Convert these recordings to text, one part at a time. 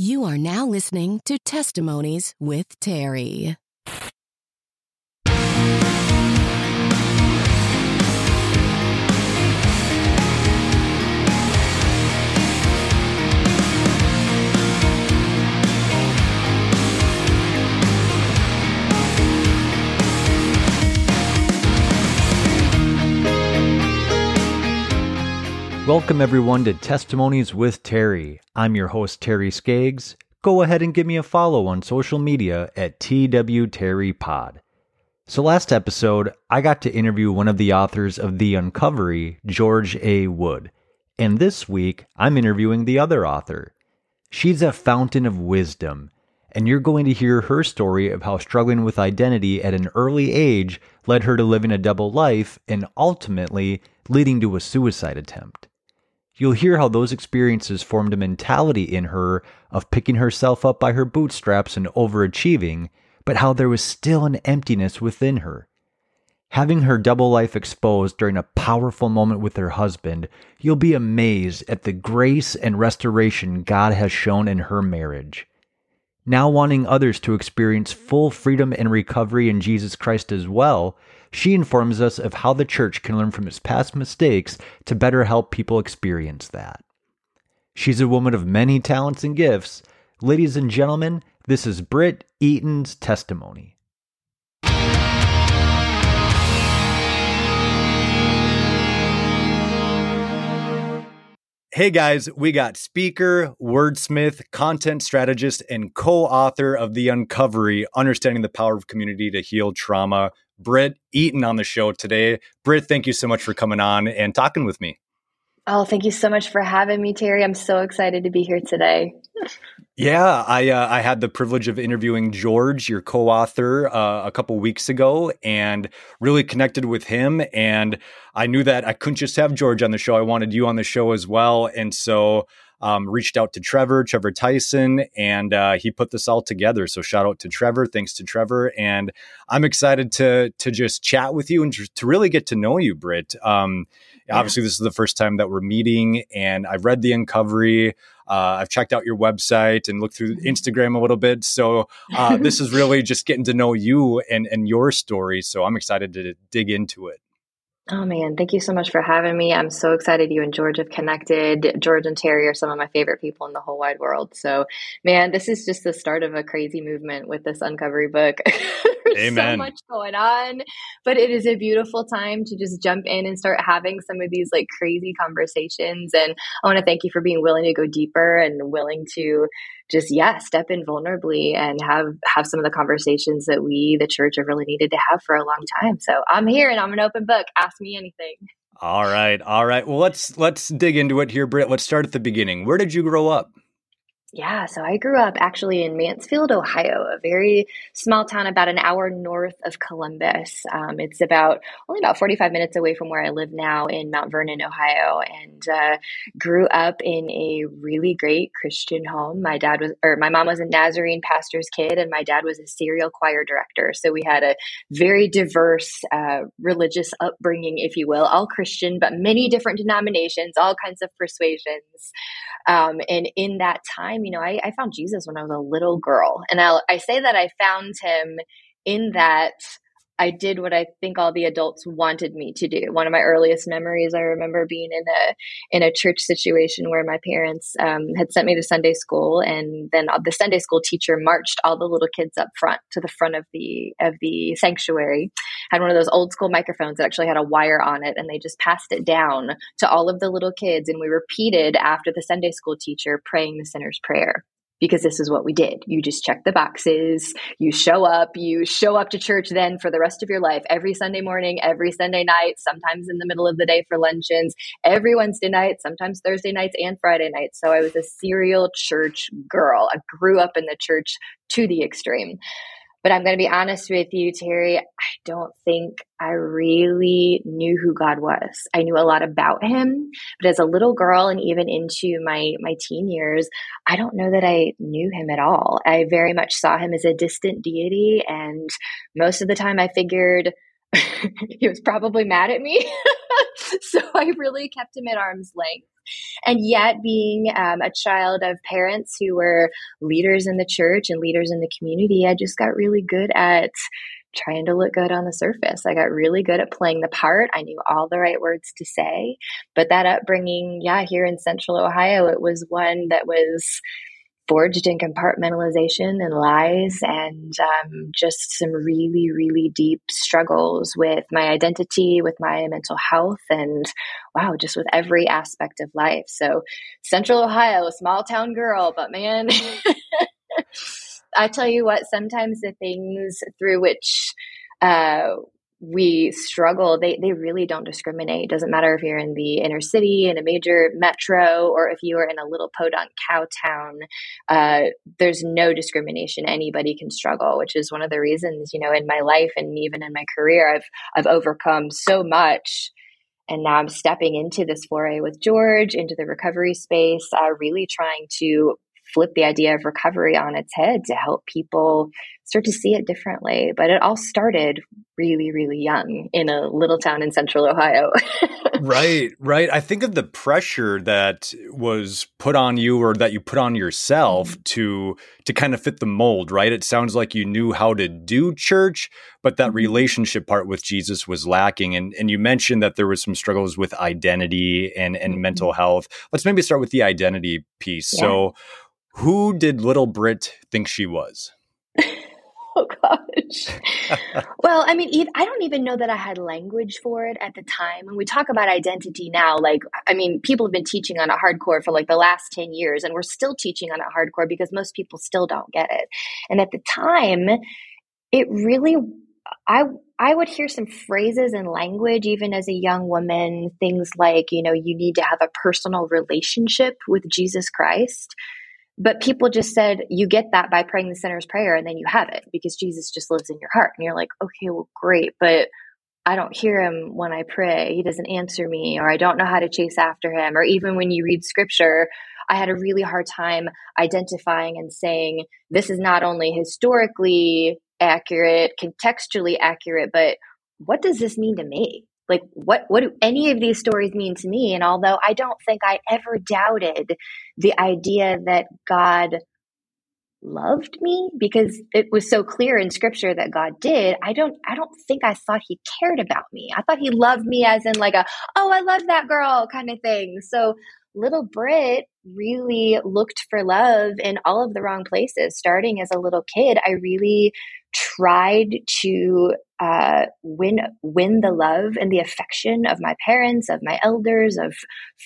You are now listening to Testimonies with Terry. Welcome, everyone, to Testimonies with Terry. I'm your host, Terry Skaggs. Go ahead and give me a follow on social media at TWTerryPod. So, last episode, I got to interview one of the authors of The Uncovery, George A. Wood. And this week, I'm interviewing the other author. She's a fountain of wisdom, and you're going to hear her story of how struggling with identity at an early age led her to living a double life and ultimately leading to a suicide attempt. You'll hear how those experiences formed a mentality in her of picking herself up by her bootstraps and overachieving, but how there was still an emptiness within her. Having her double life exposed during a powerful moment with her husband, you'll be amazed at the grace and restoration God has shown in her marriage. Now wanting others to experience full freedom and recovery in Jesus Christ as well, she informs us of how the church can learn from its past mistakes to better help people experience that. She's a woman of many talents and gifts. Ladies and gentlemen, this is Britt Eaton's testimony. Hey guys, we got speaker, wordsmith, content strategist, and co author of The Uncovery Understanding the Power of Community to Heal Trauma, Britt Eaton on the show today. Britt, thank you so much for coming on and talking with me. Oh, thank you so much for having me, Terry. I'm so excited to be here today. Yeah, I uh, I had the privilege of interviewing George, your co-author, uh, a couple weeks ago, and really connected with him. And I knew that I couldn't just have George on the show; I wanted you on the show as well. And so um, reached out to Trevor, Trevor Tyson, and uh, he put this all together. So shout out to Trevor. Thanks to Trevor, and I'm excited to to just chat with you and to really get to know you, Britt. Um, yeah. Obviously, this is the first time that we're meeting, and I've read the Uncovery. Uh, I've checked out your website and looked through mm-hmm. Instagram a little bit. So uh, this is really just getting to know you and and your story. So I'm excited to dig into it. Oh man, thank you so much for having me. I'm so excited you and George have connected. George and Terry are some of my favorite people in the whole wide world. So, man, this is just the start of a crazy movement with this Uncovery book. There's Amen. so much going on, but it is a beautiful time to just jump in and start having some of these like crazy conversations. And I want to thank you for being willing to go deeper and willing to just yeah step in vulnerably and have have some of the conversations that we the church have really needed to have for a long time. So i'm here and i'm an open book. Ask me anything. All right all right. Well let's let's dig into it here britt. Let's start at the beginning. Where did you grow up yeah, so I grew up actually in Mansfield, Ohio, a very small town about an hour north of Columbus. Um, it's about only about 45 minutes away from where I live now in Mount Vernon, Ohio, and uh, grew up in a really great Christian home. My dad was, or my mom was a Nazarene pastor's kid, and my dad was a serial choir director. So we had a very diverse uh, religious upbringing, if you will, all Christian, but many different denominations, all kinds of persuasions. Um, and in that time, you know, I, I found Jesus when I was a little girl. And i I say that I found him in that I did what I think all the adults wanted me to do. One of my earliest memories, I remember being in a in a church situation where my parents um, had sent me to Sunday school, and then the Sunday school teacher marched all the little kids up front to the front of the of the sanctuary. Had one of those old school microphones that actually had a wire on it, and they just passed it down to all of the little kids, and we repeated after the Sunday school teacher praying the sinner's prayer because this is what we did. You just check the boxes, you show up, you show up to church then for the rest of your life, every Sunday morning, every Sunday night, sometimes in the middle of the day for luncheons, every Wednesday night, sometimes Thursday nights and Friday nights. So I was a serial church girl. I grew up in the church to the extreme. But I'm going to be honest with you, Terry. I don't think I really knew who God was. I knew a lot about him, but as a little girl and even into my, my teen years, I don't know that I knew him at all. I very much saw him as a distant deity. And most of the time I figured he was probably mad at me. so I really kept him at arm's length. And yet, being um, a child of parents who were leaders in the church and leaders in the community, I just got really good at trying to look good on the surface. I got really good at playing the part. I knew all the right words to say. But that upbringing, yeah, here in central Ohio, it was one that was forged in compartmentalization and lies and um, just some really, really deep struggles with my identity, with my mental health, and wow, just with every aspect of life. So, Central Ohio, a small town girl, but man. I tell you what, sometimes the things through which uh, we struggle, they, they really don't discriminate. It doesn't matter if you're in the inner city, in a major metro, or if you are in a little podunk cow town. Uh, there's no discrimination. Anybody can struggle, which is one of the reasons, you know, in my life and even in my career, I've I've overcome so much. And now I'm stepping into this foray with George into the recovery space, uh, really trying to flip the idea of recovery on its head to help people start to see it differently. But it all started really, really young in a little town in central Ohio. right, right. I think of the pressure that was put on you or that you put on yourself mm-hmm. to to kind of fit the mold, right? It sounds like you knew how to do church, but that mm-hmm. relationship part with Jesus was lacking. And and you mentioned that there was some struggles with identity and, and mm-hmm. mental health. Let's maybe start with the identity piece. Yeah. So who did little Britt think she was? Oh gosh. well, I mean, I don't even know that I had language for it at the time. When we talk about identity now, like, I mean, people have been teaching on it hardcore for like the last 10 years, and we're still teaching on it hardcore because most people still don't get it. And at the time, it really, I, I would hear some phrases and language, even as a young woman, things like, you know, you need to have a personal relationship with Jesus Christ. But people just said, you get that by praying the sinner's prayer and then you have it because Jesus just lives in your heart. And you're like, okay, well, great. But I don't hear him when I pray. He doesn't answer me, or I don't know how to chase after him. Or even when you read scripture, I had a really hard time identifying and saying, this is not only historically accurate, contextually accurate, but what does this mean to me? like what what do any of these stories mean to me and although i don't think i ever doubted the idea that god loved me because it was so clear in scripture that god did i don't i don't think i thought he cared about me. I thought he loved me as in like a oh i love that girl kind of thing. So little britt really looked for love in all of the wrong places. Starting as a little kid i really tried to uh, win win the love and the affection of my parents, of my elders, of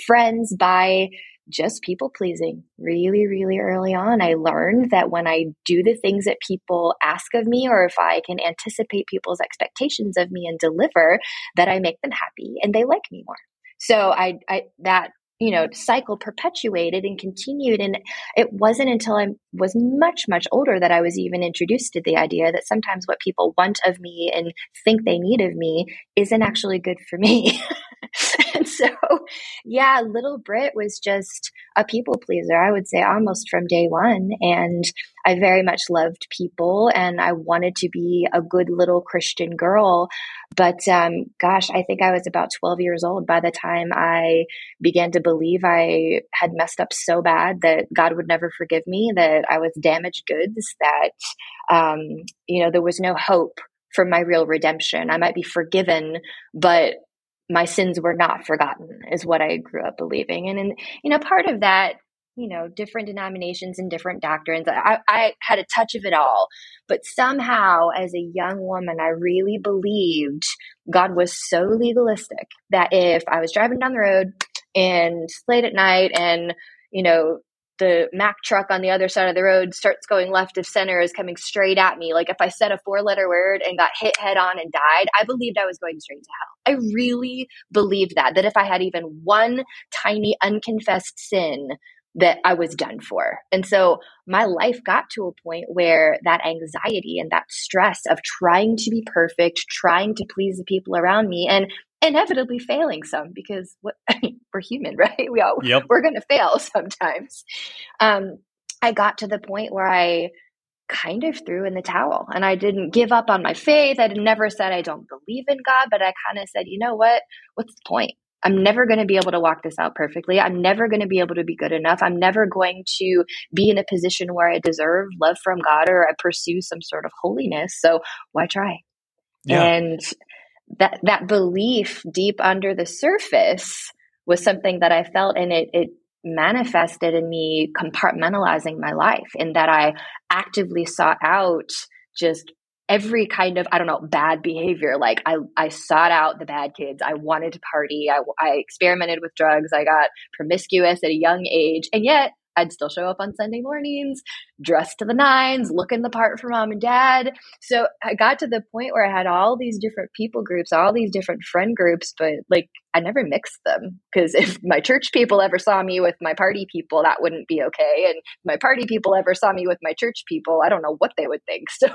friends by just people pleasing really, really early on. I learned that when I do the things that people ask of me, or if I can anticipate people's expectations of me and deliver, that I make them happy and they like me more. So I, I that you know cycle perpetuated and continued. And it wasn't until i was much much older that i was even introduced to the idea that sometimes what people want of me and think they need of me isn't actually good for me. And so yeah little britt was just a people pleaser i would say almost from day one. And I very much loved people and I wanted to be a good little Christian girl. But um, gosh, I think I was about 12 years old by the time I began to believe I had messed up so bad that God would never forgive me, that I was damaged goods, that, um, you know, there was no hope for my real redemption. I might be forgiven, but my sins were not forgotten is what I grew up believing. And, and you know, part of that you know different denominations and different doctrines I, I had a touch of it all but somehow as a young woman i really believed god was so legalistic that if i was driving down the road and late at night and you know the Mack truck on the other side of the road starts going left of center is coming straight at me. Like if I said a four letter word and got hit head on and died, I believed I was going straight to hell. I really believed that, that if I had even one tiny unconfessed sin, that I was done for. And so my life got to a point where that anxiety and that stress of trying to be perfect, trying to please the people around me, and inevitably failing some because what I mean, we're human, right? We all yep. we're going to fail sometimes. Um, I got to the point where I kind of threw in the towel and I didn't give up on my faith. I never said I don't believe in God, but I kind of said, you know what? What's the point? I'm never going to be able to walk this out perfectly. I'm never going to be able to be good enough. I'm never going to be in a position where I deserve love from God or I pursue some sort of holiness. So why try? Yeah. And that that belief deep under the surface was something that I felt and it it manifested in me compartmentalizing my life in that I actively sought out just every kind of i don't know bad behavior. Like i i sought out the bad kids. I wanted to party. I i experimented with drugs. I got promiscuous at a young age. And yet I'd still show up on Sunday mornings, dressed to the nines, looking the part for mom and dad. So I got to the point where I had all these different people groups, all these different friend groups, but like I never mixed them because if my church people ever saw me with my party people, that wouldn't be okay. And my party people ever saw me with my church people, I don't know what they would think. So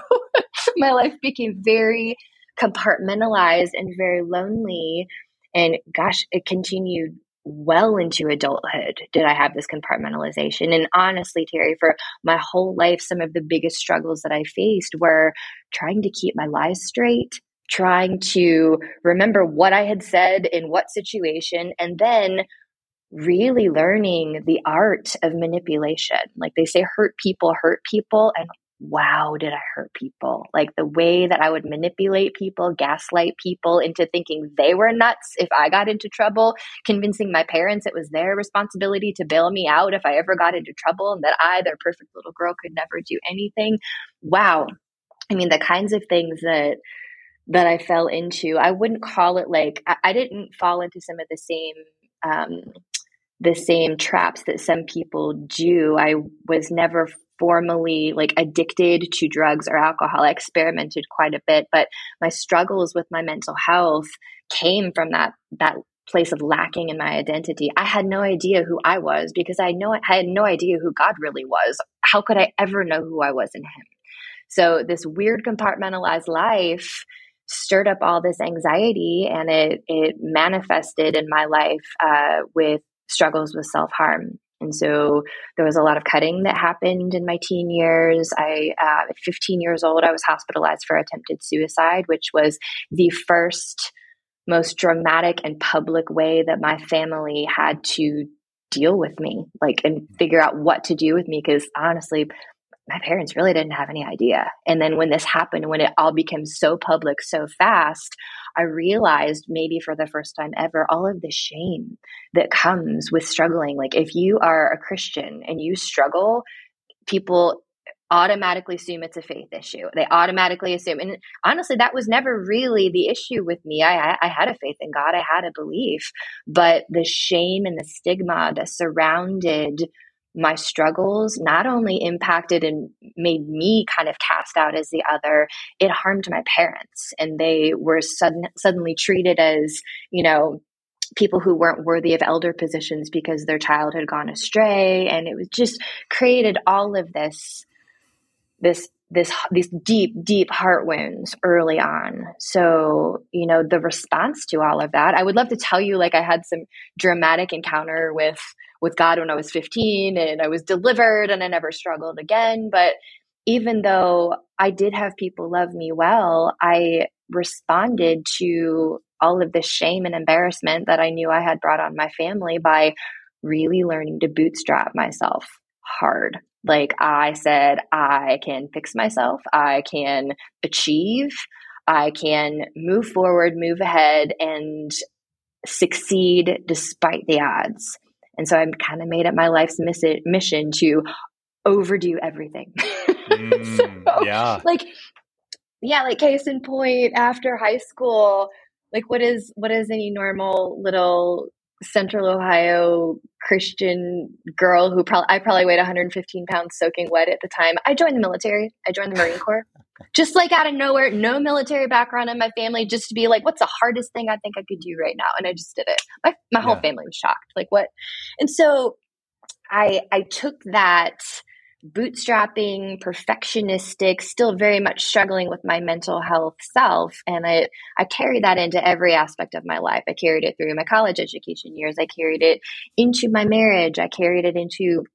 my life became very compartmentalized and very lonely. And gosh, it continued well into adulthood did I have this compartmentalization. And honestly, Terry, for my whole life, some of the biggest struggles that I faced were trying to keep my lies straight, trying to remember what I had said in what situation, and then really learning the art of manipulation. Like they say, hurt people hurt people. And wow, did I hurt people? Like the way that I would manipulate people, gaslight people into thinking they were nuts if I got into trouble, convincing my parents it was their responsibility to bail me out if I ever got into trouble and that I, their perfect little girl, could never do anything. Wow. I mean, the kinds of things that that I fell into, I wouldn't call it like I, I didn't fall into some of the same um, the same traps that some people do. I was never formally like addicted to drugs or alcohol. I experimented quite a bit, but my struggles with my mental health came from that that place of lacking in my identity. I had no idea who I was because I know I had no idea who God really was. How could I ever know who I was in him? So this weird compartmentalized life stirred up all this anxiety and it it manifested in my life uh, with struggles with self-harm and so there was a lot of cutting that happened in my teen years. I, uh, at 15 years old, I was hospitalized for attempted suicide, which was the first, most dramatic and public way that my family had to deal with me, like, and figure out what to do with me. Because honestly, my parents really didn't have any idea. And then when this happened, when it all became so public so fast, I realized maybe for the first time ever all of the shame that comes with struggling. Like if you are a Christian and you struggle, people automatically assume it's a faith issue. They automatically assume, and honestly, that was never really the issue with me. I, I had a faith in God, I had a belief, but the shame and the stigma that surrounded my struggles not only impacted and made me kind of cast out as the other, it harmed my parents. And they were sudden, suddenly treated as, you know, people who weren't worthy of elder positions because their child had gone astray. And it was just created all of this, this this these deep deep heart wounds early on so you know the response to all of that i would love to tell you like i had some dramatic encounter with with God when I was 15 and I was delivered and I never struggled again. But even though I did have people love me well, I responded to all of the shame and embarrassment that I knew I had brought on my family by really learning to bootstrap myself hard. Like I said, I can fix myself, I can achieve, I can move forward, move ahead, and succeed despite the odds. And so I kind of made it my life's mission to overdo everything. Mm, so, yeah. Like, yeah, like case in point, after high school, like what is what is any normal little Central Ohio Christian girl who probably I probably weighed 115 pounds soaking wet at the time. I joined the military. I joined the Marine Corps. Just like out of nowhere, no military background in my family, just to be like, what's the hardest thing I think I could do right now? And I just did it. My my whole yeah. family was shocked. Like what? And so I I took that bootstrapping, perfectionistic, still very much struggling with my mental health self. And I, I carried that into every aspect of my life. I carried it through my college education years. I carried it into my marriage. I carried it into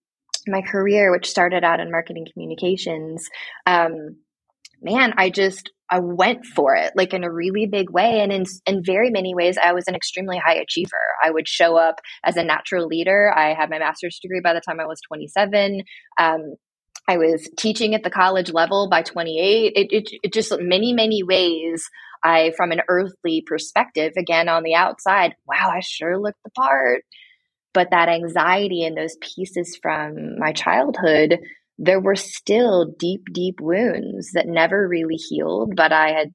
my career, which started out in marketing communications. Um, man, I just I went for it like in a really big way. And in, in very many ways, I was an extremely high achiever. I would show up as a natural leader. I had my master's degree by the time I was 27. Um, I was teaching at the college level by 28. It, it, it just many, many ways. I, from an earthly perspective, again on the outside, wow, I sure looked the part. But that anxiety and those pieces from my childhood there were still deep, deep wounds that never really healed, but I had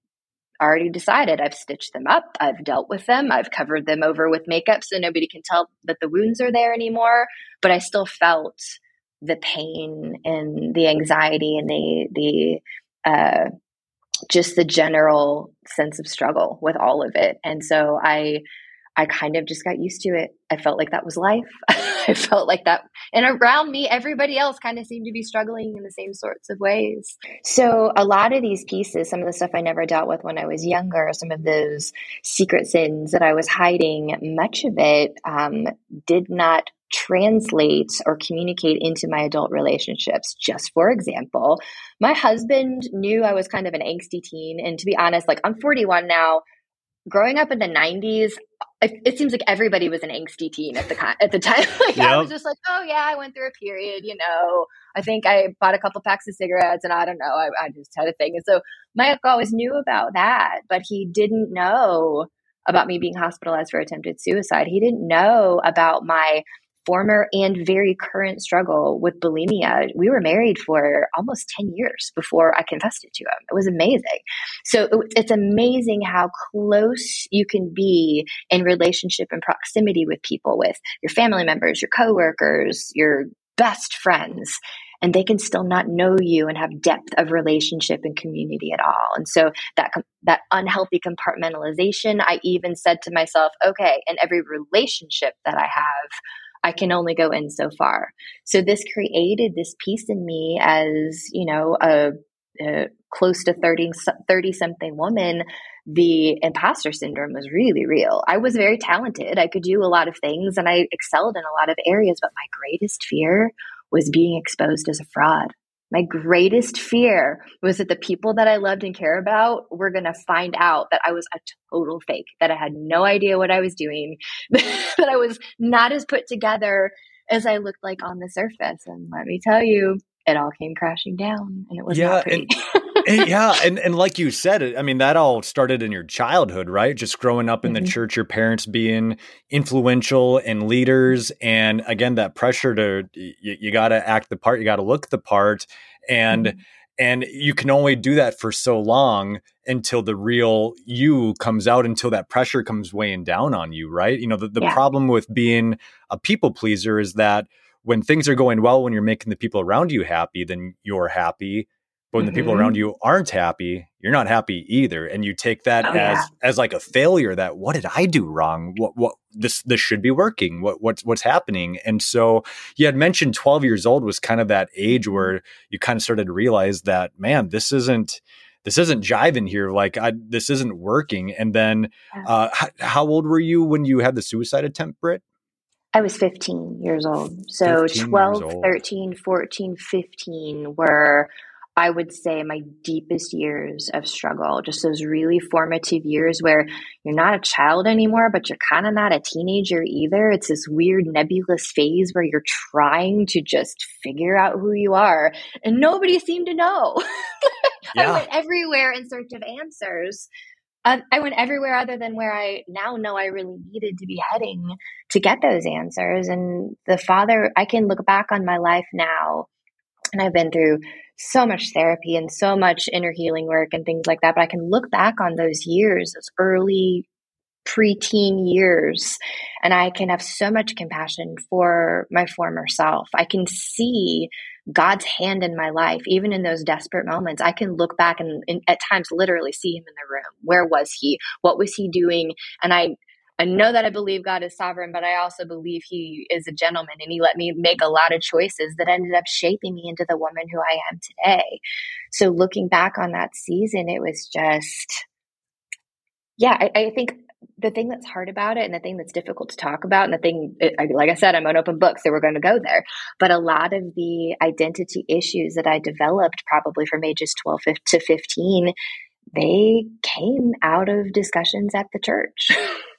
already decided I've stitched them up, I've dealt with them, I've covered them over with makeup so nobody can tell that the wounds are there anymore. But I still felt the pain and the anxiety and the the uh, just the general sense of struggle with all of it. And so I I kind of just got used to it. I felt like that was life. I felt like that. And around me, everybody else kind of seemed to be struggling in the same sorts of ways. So, a lot of these pieces, some of the stuff I never dealt with when I was younger, some of those secret sins that I was hiding, much of it um, did not translate or communicate into my adult relationships. Just for example, my husband knew I was kind of an angsty teen. And to be honest, like I'm 41 now growing up in the 90s it, it, seems like everybody was an angsty teen at the at the time. Like yep. i was just like oh yeah i went through a period you know. I think i bought a couple packs of cigarettes and i don't know i, I just had a thing. And so mike always knew about that but he didn't know about me being hospitalized for attempted suicide. He didn't know about my former and very current struggle with bulimia. We were married for almost 10 years before I confessed it to him. It was amazing. So it's amazing how close you can be in relationship and proximity with people, with your family members, your coworkers, your best friends and they can still not know you and have depth of relationship and community at all. And so that that unhealthy compartmentalization, I even said to myself, okay, in every relationship that I have, I can only go in so far. So this created this piece in me as, you know, a, a close to 30, 30 something woman. The imposter syndrome was really real. I was very talented. I could do a lot of things and I excelled in a lot of areas, but my greatest fear was being exposed as a fraud. My greatest fear was that the people that I loved and care about were going to find out that I was a total fake, that I had no idea what I was doing, that I was not as put together as I looked like on the surface. And let me tell you, it all came crashing down and it was yeah, not pretty. And- yeah, and and like you said, I mean that all started in your childhood, right? Just growing up in mm-hmm. the church, your parents being influential and leaders, and again that pressure to you, you got to act the part, you got to look the part, and mm-hmm. and you can only do that for so long until the real you comes out, until that pressure comes weighing down on you, right? You know, the, the yeah. problem with being a people pleaser is that when things are going well, when you're making the people around you happy, then you're happy but when mm-hmm. the people around mm-hmm. you aren't happy you're not happy either and you take that oh, as yeah. as like a failure that what did i do wrong what what this this should be working what what's what's happening and so you had mentioned 12 years old was kind of that age where you kind of started to realize that man this isn't this isn't jiving here like I, this isn't working and then uh, h- how old were you when you had the suicide attempt Britt I was 15 years old. So 12, old. 13, 14, 15 were I would say my deepest years of struggle, just those really formative years where you're not a child anymore, but you're kind of not a teenager either. It's this weird nebulous phase where you're trying to just figure out who you are, and nobody seemed to know. Yeah. I went everywhere in search of answers. Um, I went everywhere other than where I now know I really needed to be heading to get those answers. And the Father, I can look back on my life now, and I've been through so much therapy and so much inner healing work and things like that. But I can look back on those years, those early preteen years, and I can have so much compassion for my former self. I can see God's hand in my life, even in those desperate moments. I can look back and, and, at times literally see him in the room. Where was he? What was he doing? And I I know that I believe God is sovereign, but I also believe He is a gentleman and He let me make a lot of choices that ended up shaping me into the woman who I am today. So looking back on that season, it was just, yeah, I, I think the thing that's hard about it and the thing that's difficult to talk about and the thing like i said i'm an open book so we're going to go there but a lot of the identity issues that i developed probably from ages 12 to 15 they came out of discussions at the church.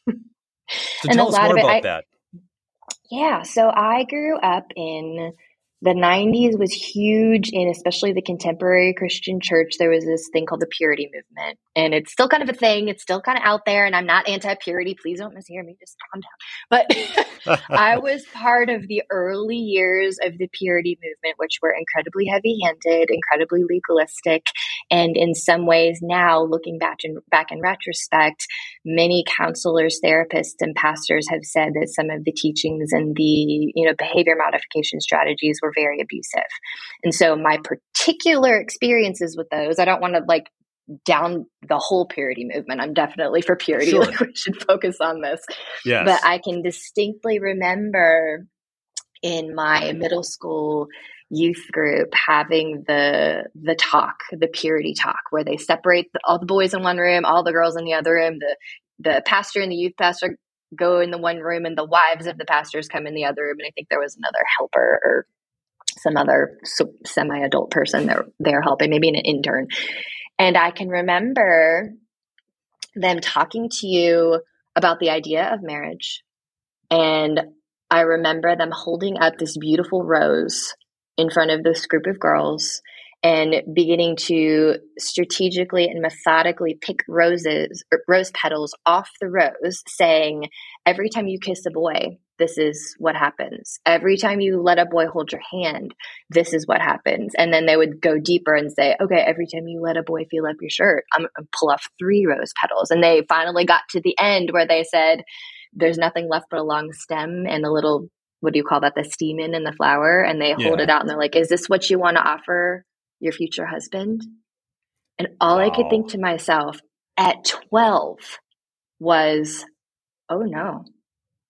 so and tell us more about I, that. Yeah, so I grew up in the 90s was huge in especially the contemporary Christian church. There was this thing called the purity movement, and it's still kind of a thing. It's still kind of out there, and I'm not anti purity. Please don't mishear me. Just calm down. But I was part of the early years of the purity movement, which were incredibly heavy handed, incredibly legalistic. And in some ways, now looking back in, back in retrospect, many counselors, therapists, and pastors have said that some of the teachings and the you know behavior modification strategies were were very abusive. And so my particular experiences with those, I don't want to like down the whole purity movement. I'm definitely for purity. Sure. Like we should focus on this. Yes. But I can distinctly remember in my middle school youth group having the the talk, the purity talk, where they separate the, all the boys in one room, all the girls in the other room. The the pastor and the youth pastor go in the one room, and the wives of the pastors come in the other room. And I think there was another helper or some other semi adult person that they're helping, maybe an intern. And I can remember them talking to you about the idea of marriage. And I remember them holding up this beautiful rose in front of this group of girls and beginning to strategically and methodically pick roses er, rose petals off the rose saying every time you kiss a boy this is what happens. Every time you let a boy hold your hand, this is what happens. And then they would go deeper and say, okay, every time you let a boy feel up your shirt, I'm to pull off three rose petals. And they finally got to the end where they said, there's nothing left but a long stem and a little, what do you call that? The stamen in the flower. And they hold it out and they're like, is this what you want to offer your future husband? And all wow. I could think to myself at 12 was, oh no,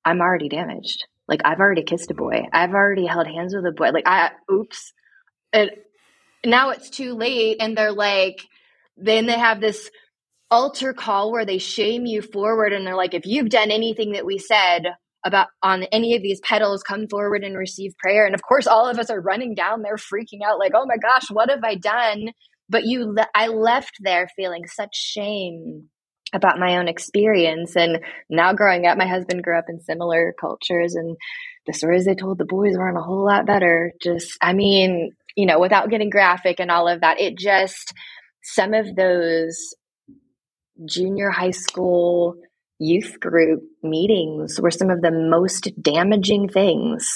I'm already damaged. Like I've already kissed a boy. I've already held hands with a boy. Like I oops. And now it's too late and they're like then they have this altar call where they shame you forward and they're like if you've done anything that we said about on any of these petals come forward and receive prayer and of course all of us are running down there freaking out like oh my gosh what have i done but you le- i left there feeling such shame about my own experience. And now growing up, my husband grew up in similar cultures and the stories they told the boys weren't a whole lot better. Just, I mean, you know, without getting graphic and all of that, it just, some of those junior high school youth group meetings were some of the most damaging things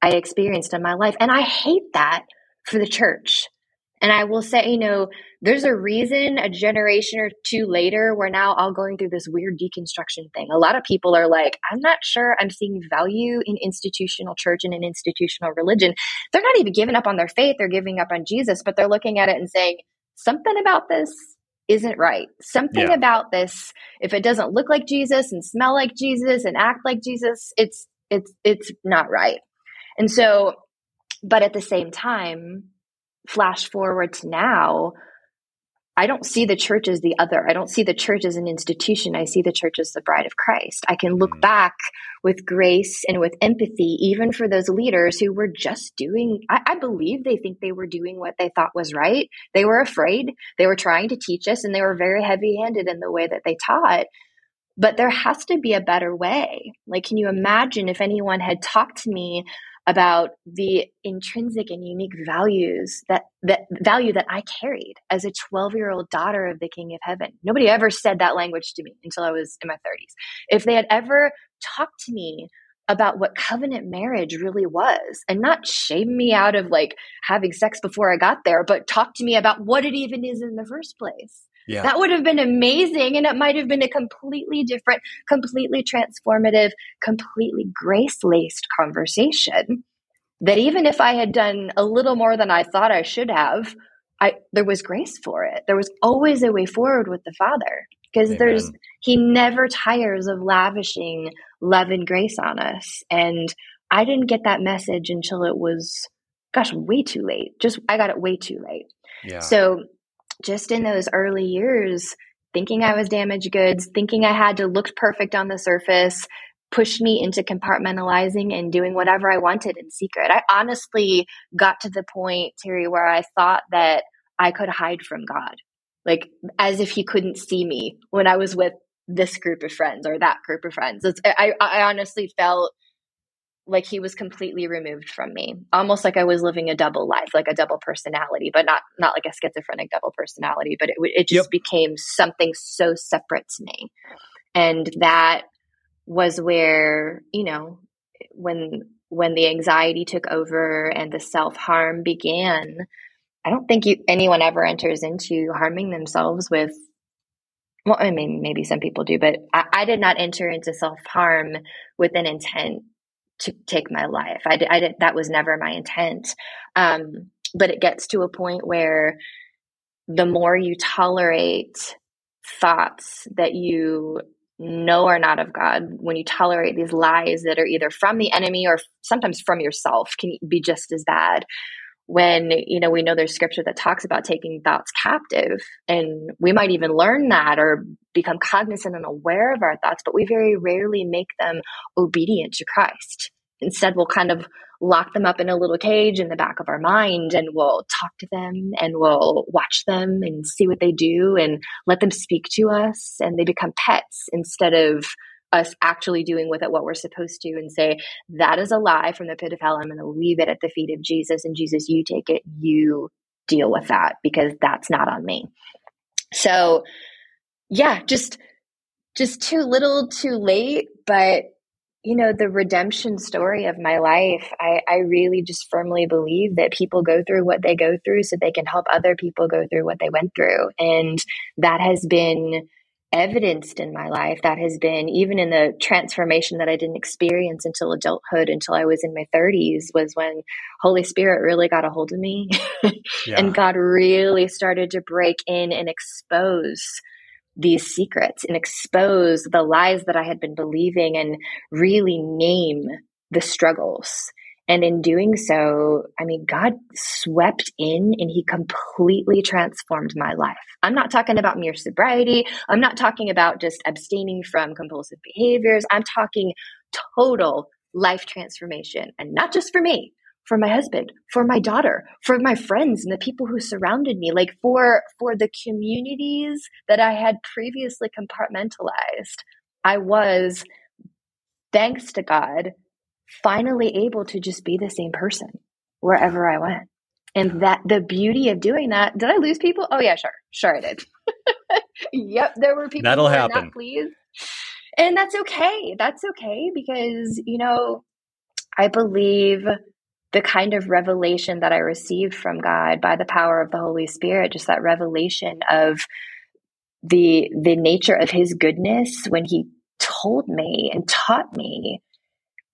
I experienced in my life. And I hate that for the church. And I will say, you know, there's a reason a generation or two later, we're now all going through this weird deconstruction thing. A lot of people are like, I'm not sure I'm seeing value in institutional church and in institutional religion. They're not even giving up on their faith, they're giving up on Jesus, but they're looking at it and saying, something about this isn't right. Something yeah. about this, if it doesn't look like Jesus and smell like Jesus and act like Jesus, it's it's it's not right. And so, but at the same time, flash forward to now, I don't see the church as the other. I don't see the church as an institution. I see the church as the bride of Christ. I can look mm. back with grace and with empathy, even for those leaders who were just doing, I, I, believe they think they were doing what they thought was right. They were afraid. They were trying to teach us and they were very heavy handed in the way that they taught. But there has to be a better way. Like, can you imagine if anyone had talked to me about the intrinsic and unique values that that value that I carried as a 12 year old daughter of the King of Heaven. Nobody ever said that language to me until I was in my 30s. If they had ever talked to me about what covenant marriage really was and not shame me out of like having sex before I got there, but talk to me about what it even is in the first place. Yeah. That would have been amazing. And it might have been a completely different, completely transformative, completely grace laced conversation. That even if I had done a little more than I thought I should have, I there was grace for it. There was always a way forward with the Father because there's he never tires of lavishing love and grace on us. And I didn't get that message until it was gosh, way too late. Just I got it way too late. Yeah. So just in those early years, thinking I was damaged goods, thinking I had to look perfect on the surface, pushed me into compartmentalizing and doing whatever I wanted in secret. I honestly got to the point, Terry, where I thought that I could hide from God. like as if he couldn't see me when I was with this group of friends or that group of friends. I, I honestly felt like he was completely removed from me almost like i was living a double life like a double personality but not not like a schizophrenic double personality but it, it just yep. became something so separate to me and that was where you know when when the anxiety took over and the self-harm began i don't think you, anyone ever enters into harming themselves with well i mean maybe some people do but I, I did not enter into self-harm with an intent to take my life. I, I did, that was never my intent. Um, but it gets to a point where the more you tolerate thoughts that you know are not of God, when you tolerate these lies that are either from the enemy or sometimes from yourself, can be just as bad when you know we know there's scripture that talks about taking thoughts captive and we might even learn that or become cognizant and aware of our thoughts but we very rarely make them obedient to christ. Instead we'll kind of lock them up in a little cage in the back of our mind and we'll talk to them and we'll watch them and see what they do and let them speak to us and they become pets instead of us actually doing with it what we're supposed to and say, that is a lie from the pit of hell. I'm going to leave it at the feet of Jesus. And Jesus, you take it, you deal with that because that's not on me. So, yeah, just just too little, too late, but you know the redemption story of my life I, I really just firmly believe that people go through what they go through so they can help other people go through what they went through and that has been evidenced in my life that has been even in the transformation that I didn't experience until adulthood until I was in my 30s was when Holy Spirit really got a hold of me yeah. and God really started to break in and expose these secrets and expose the lies that I had been believing and really name the struggles and in doing so, I mean, God swept in and he completely transformed my life. I'm not talking about mere sobriety. I'm not talking about just abstaining from compulsive behaviors. I'm talking total life transformation and not just for me, for my husband, for my daughter, for my friends and the people who surrounded me, like for for the communities that I had previously compartmentalized. I was thanks to God finally able to just be the same person wherever I went. And that the beauty of doing that, did I lose people? Oh yeah, sure. Sure I did. yep, there were people That'll happen. not pleased. And that's okay. That's okay because, you know, I believe the kind of revelation that I received from God by the power of the Holy Spirit, just that revelation of the the nature of his goodness when he told me and taught me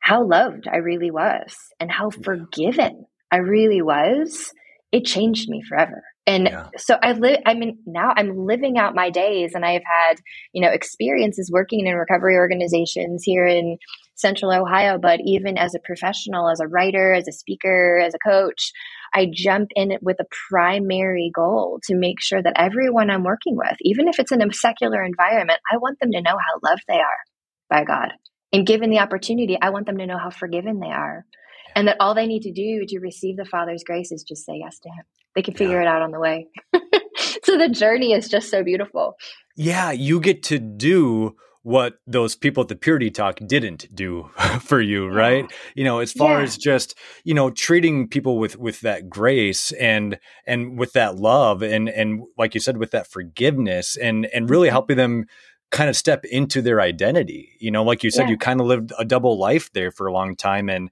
how loved I really was and how forgiven I really was, it changed me forever. And yeah. so I live, I mean, now I'm living out my days and I've had, you know, experiences working in recovery organizations here in central Ohio, but even as a professional, as a writer, as a speaker, as a coach, I jump in with a primary goal to make sure that everyone I'm working with, even if it's in a secular environment, I want them to know how loved they are by God. And given the opportunity, I want them to know how forgiven they are and that all they need to do to receive the Father's grace is just say yes to Him. They can figure yeah. it out on the way. so the journey is just so beautiful. Yeah, you get to do what those people at the purity talk didn't do for you right yeah. you know as far yeah. as just you know treating people with with that grace and and with that love and and like you said with that forgiveness and and really mm-hmm. helping them kind of step into their identity. You know, like you said, yeah. you kind of lived a double life there for a long time. And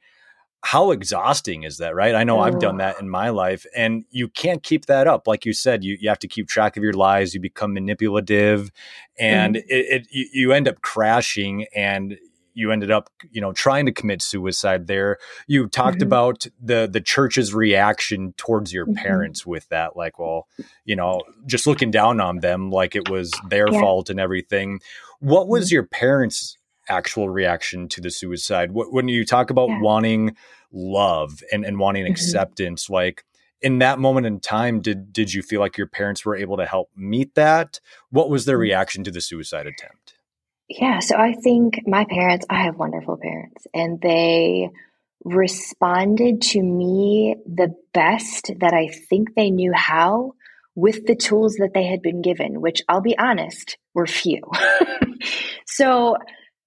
how exhausting is that, right? I know oh. I've done that in my life, and you can't keep that up. Like you said, you, you have to keep track of your lies. You become manipulative, and mm-hmm. it, it you end up crashing, and you ended up you know trying to commit suicide there you talked mm-hmm. about the the church's reaction towards your mm-hmm. parents with that like well you know just looking down on them like it was their yeah. fault and everything what was mm-hmm. your parents actual reaction to the suicide what, when you talk about yeah. wanting love and, and wanting mm-hmm. acceptance like in that moment in time did did you feel like your parents were able to help meet that what was their mm-hmm. reaction to the suicide attempt yeah, so I think my parents, I have wonderful parents, and they responded to me the best that I think they knew how with the tools that they had been given, which I'll be honest, were few. so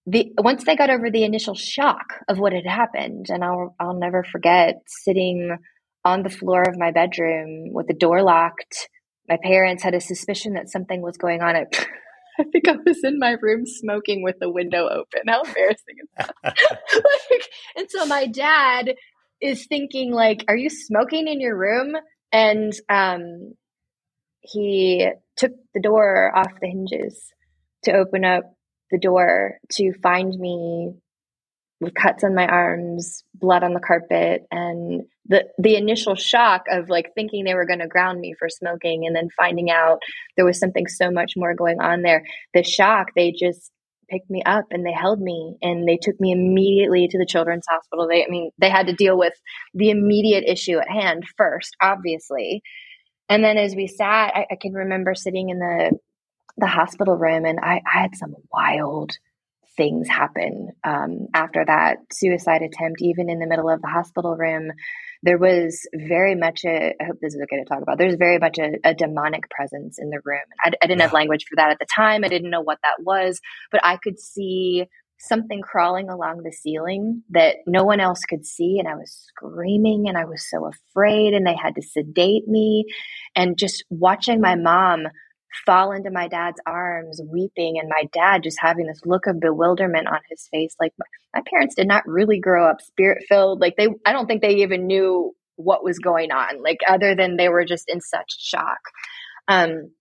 the once they got over the initial shock of what had happened, and I'll I'll never forget sitting on the floor of my bedroom with the door locked. My parents had a suspicion that something was going on. I, I think I was in my room smoking with the window open. How embarrassing is that? like, and so my dad is thinking like, "Are you smoking in your room?" And um, he took the door off the hinges to open up the door to find me cuts on my arms, blood on the carpet, and the the initial shock of like thinking they were going to ground me for smoking and then finding out there was something so much more going on there. The shock, they just picked me up and they held me and they took me immediately to the children's hospital. They I mean, they had to deal with the immediate issue at hand first, obviously. And then as we sat, I, I can remember sitting in the the hospital room and I, I had some wild things happen um, after that suicide attempt, even in the middle of the hospital room. There was very much a, I hope this is okay to talk about, there's very much a, a demonic presence in the room. I, I didn't have language for that at the time. I didn't know what that was, but I could see something crawling along the ceiling that no one else could see. And I was screaming and I was so afraid, and they had to sedate me. And just watching my mom fall into my dad's arms, weeping, and my dad just having this look of bewilderment on his face. Like, my parents did not really grow up spirit filled. Like, they, I don't think they even knew what was going on, like, other than they were just in such shock. Um,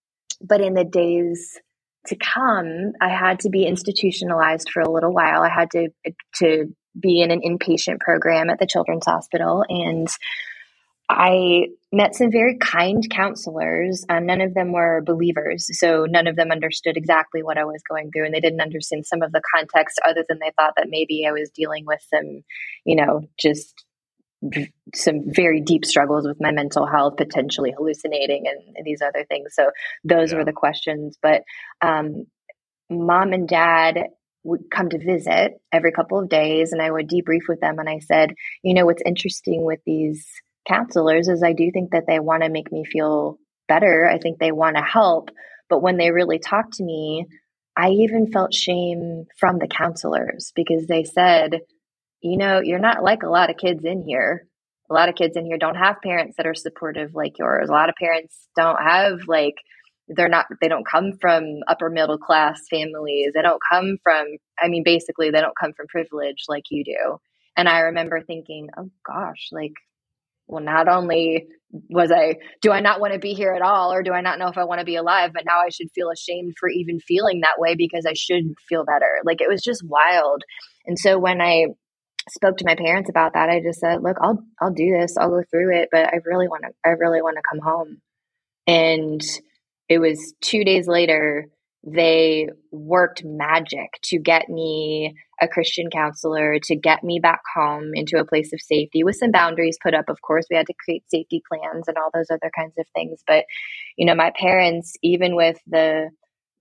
but in the days to come, I had to be institutionalized for a little while. I had to to be in an inpatient program at the Children's Hospital, and I met some very kind counselors. Um, none of them were believers, so none of them understood exactly what I was going through, and they didn't understand some of the context, other than they thought that maybe I was dealing with some, you know, just some very deep struggles with my mental health, potentially hallucinating and, and these other things. So those yeah. were the questions. But um, mom and dad would come to visit every couple of days, and I would debrief with them. And I said, you know, what's interesting with these counselors is I do think that they want to make me feel better. I think they want to help. But when they really talk to me, I even felt shame from the counselors because they said, you know, you're not like a lot of kids in here. A lot of kids in here don't have parents that are supportive like yours. A lot of parents don't have like they're not they don't come from upper middle class families. They don't come from I mean basically they don't come from privilege like you do. And I remember thinking, "Oh gosh, like well not only was I do I not want to be here at all or do I not know if I want to be alive but now I should feel ashamed for even feeling that way because I should feel better. Like it was just wild. And so when I spoke to my parents about that, I just said, "Look, I'll I'll do this. I'll go through it, but I really want to I really want to come home." And it was 2 days later they worked magic to get me a Christian counselor to get me back home into a place of safety with some boundaries put up. Of course, we had to create safety plans and all those other kinds of things. But, you know, my parents, even with the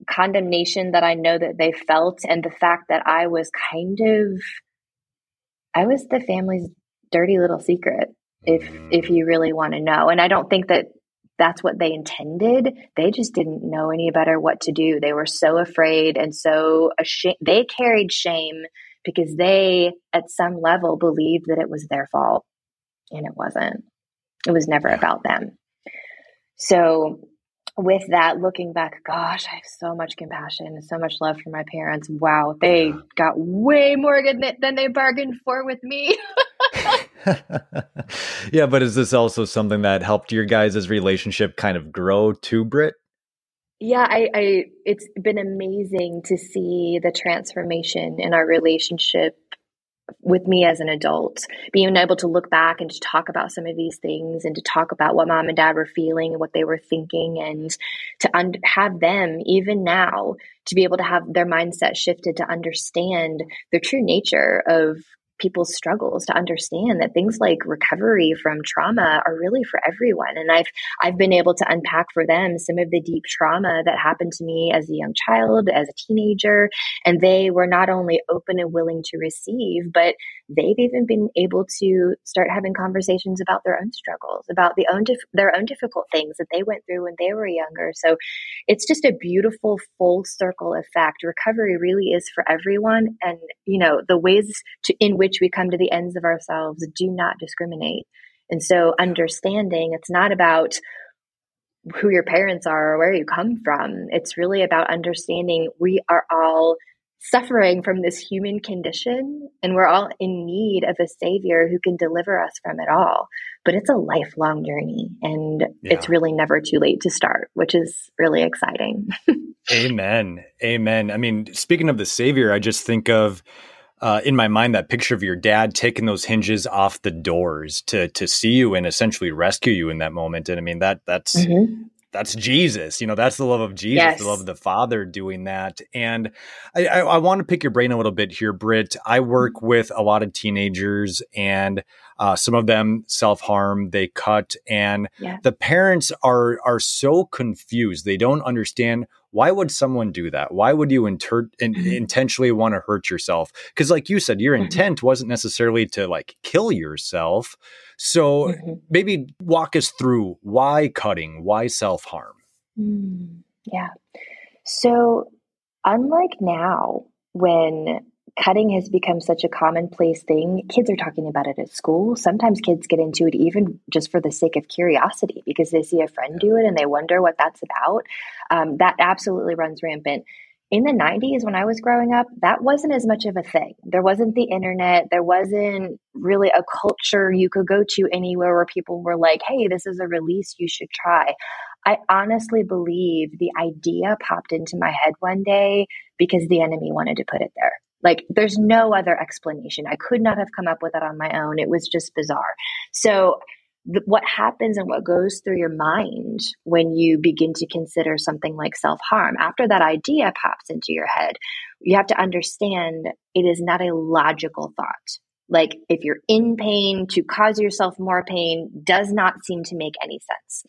condemnation that I know that they felt and the fact that I was kind of I was the family's dirty little secret if if you really want to know. And I don't think that that's what they intended. They just didn't know any better what to do. They were so afraid and so ashamed. They carried shame because they, at some level, believed that it was their fault. And it wasn't. It was never about them. So with that, looking back, gosh, I have so much compassion and so much love for my parents. Wow, they got way more than they bargained for with me. yeah, but is this also something that helped your guys' relationship kind of grow too, Britt? Yeah, I, I it's been amazing to see the transformation in our relationship with me as an adult, being able to look back and to talk about some of these things and to talk about what mom and dad were feeling and what they were thinking, and to un- have them, even now, to be able to have their mindset shifted to understand the true nature of people's struggles to understand that things like recovery from trauma are really for everyone. And i've i've been able to unpack for them some of the deep trauma that happened to me as a young child as a teenager. And they were not only open and willing to receive but they've even been able to start having conversations about their own struggles about the own dif- their own difficult things that they went through when they were younger. So it's just a beautiful full circle effect. Recovery really is for everyone. And you know the ways to in which we come to the ends of ourselves do not discriminate. And so understanding it's not about who your parents are or where you come from. It's really about understanding we are all suffering from this human condition and we're all in need of a savior who can deliver us from it all. But it's a lifelong journey and yeah. it's really never too late to start, which is really exciting. Amen. Amen. I mean, speaking of the savior, I just think of uh, in my mind that picture of your dad taking those hinges off the doors to to see you and essentially rescue you in that moment. And I mean that that's mm-hmm. that's Jesus. You know, that's the love of Jesus, yes. the love of the Father doing that. And I, I, I want to pick your brain a little bit here, Britt. I work mm-hmm. with a lot of teenagers and uh, some of them self harm, they cut, and yeah. the parents are are so confused. They don't understand why would someone do that? Why would you inter- in- mm-hmm. intentionally want to hurt yourself? Because, like you said, your mm-hmm. intent wasn't necessarily to like kill yourself. So mm-hmm. maybe walk us through why cutting, why self harm. Mm, yeah. So, unlike now, when cutting has become such a commonplace thing. Kids are talking about it at school. Sometimes kids get into it even just for the sake of curiosity because they see a friend do it and they wonder what that's about. Um, that absolutely runs rampant. In the 90s, when I was growing up, that wasn't as much of a thing. There wasn't the internet. There wasn't really a culture you could go to anywhere where people were like, hey, this is a release you should try. I honestly believe the idea popped into my head one day because the enemy wanted to put it there. Like there's no other explanation. I could not have come up with that on my own. It was just bizarre. So th- what happens and what goes through your mind when you begin to consider something like self-harm after that idea pops into your head, you have to understand it is not a logical thought. Like if you're in pain to cause yourself more pain does not seem to make any sense.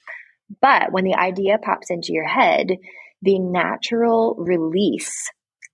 But when the idea pops into your head, the natural release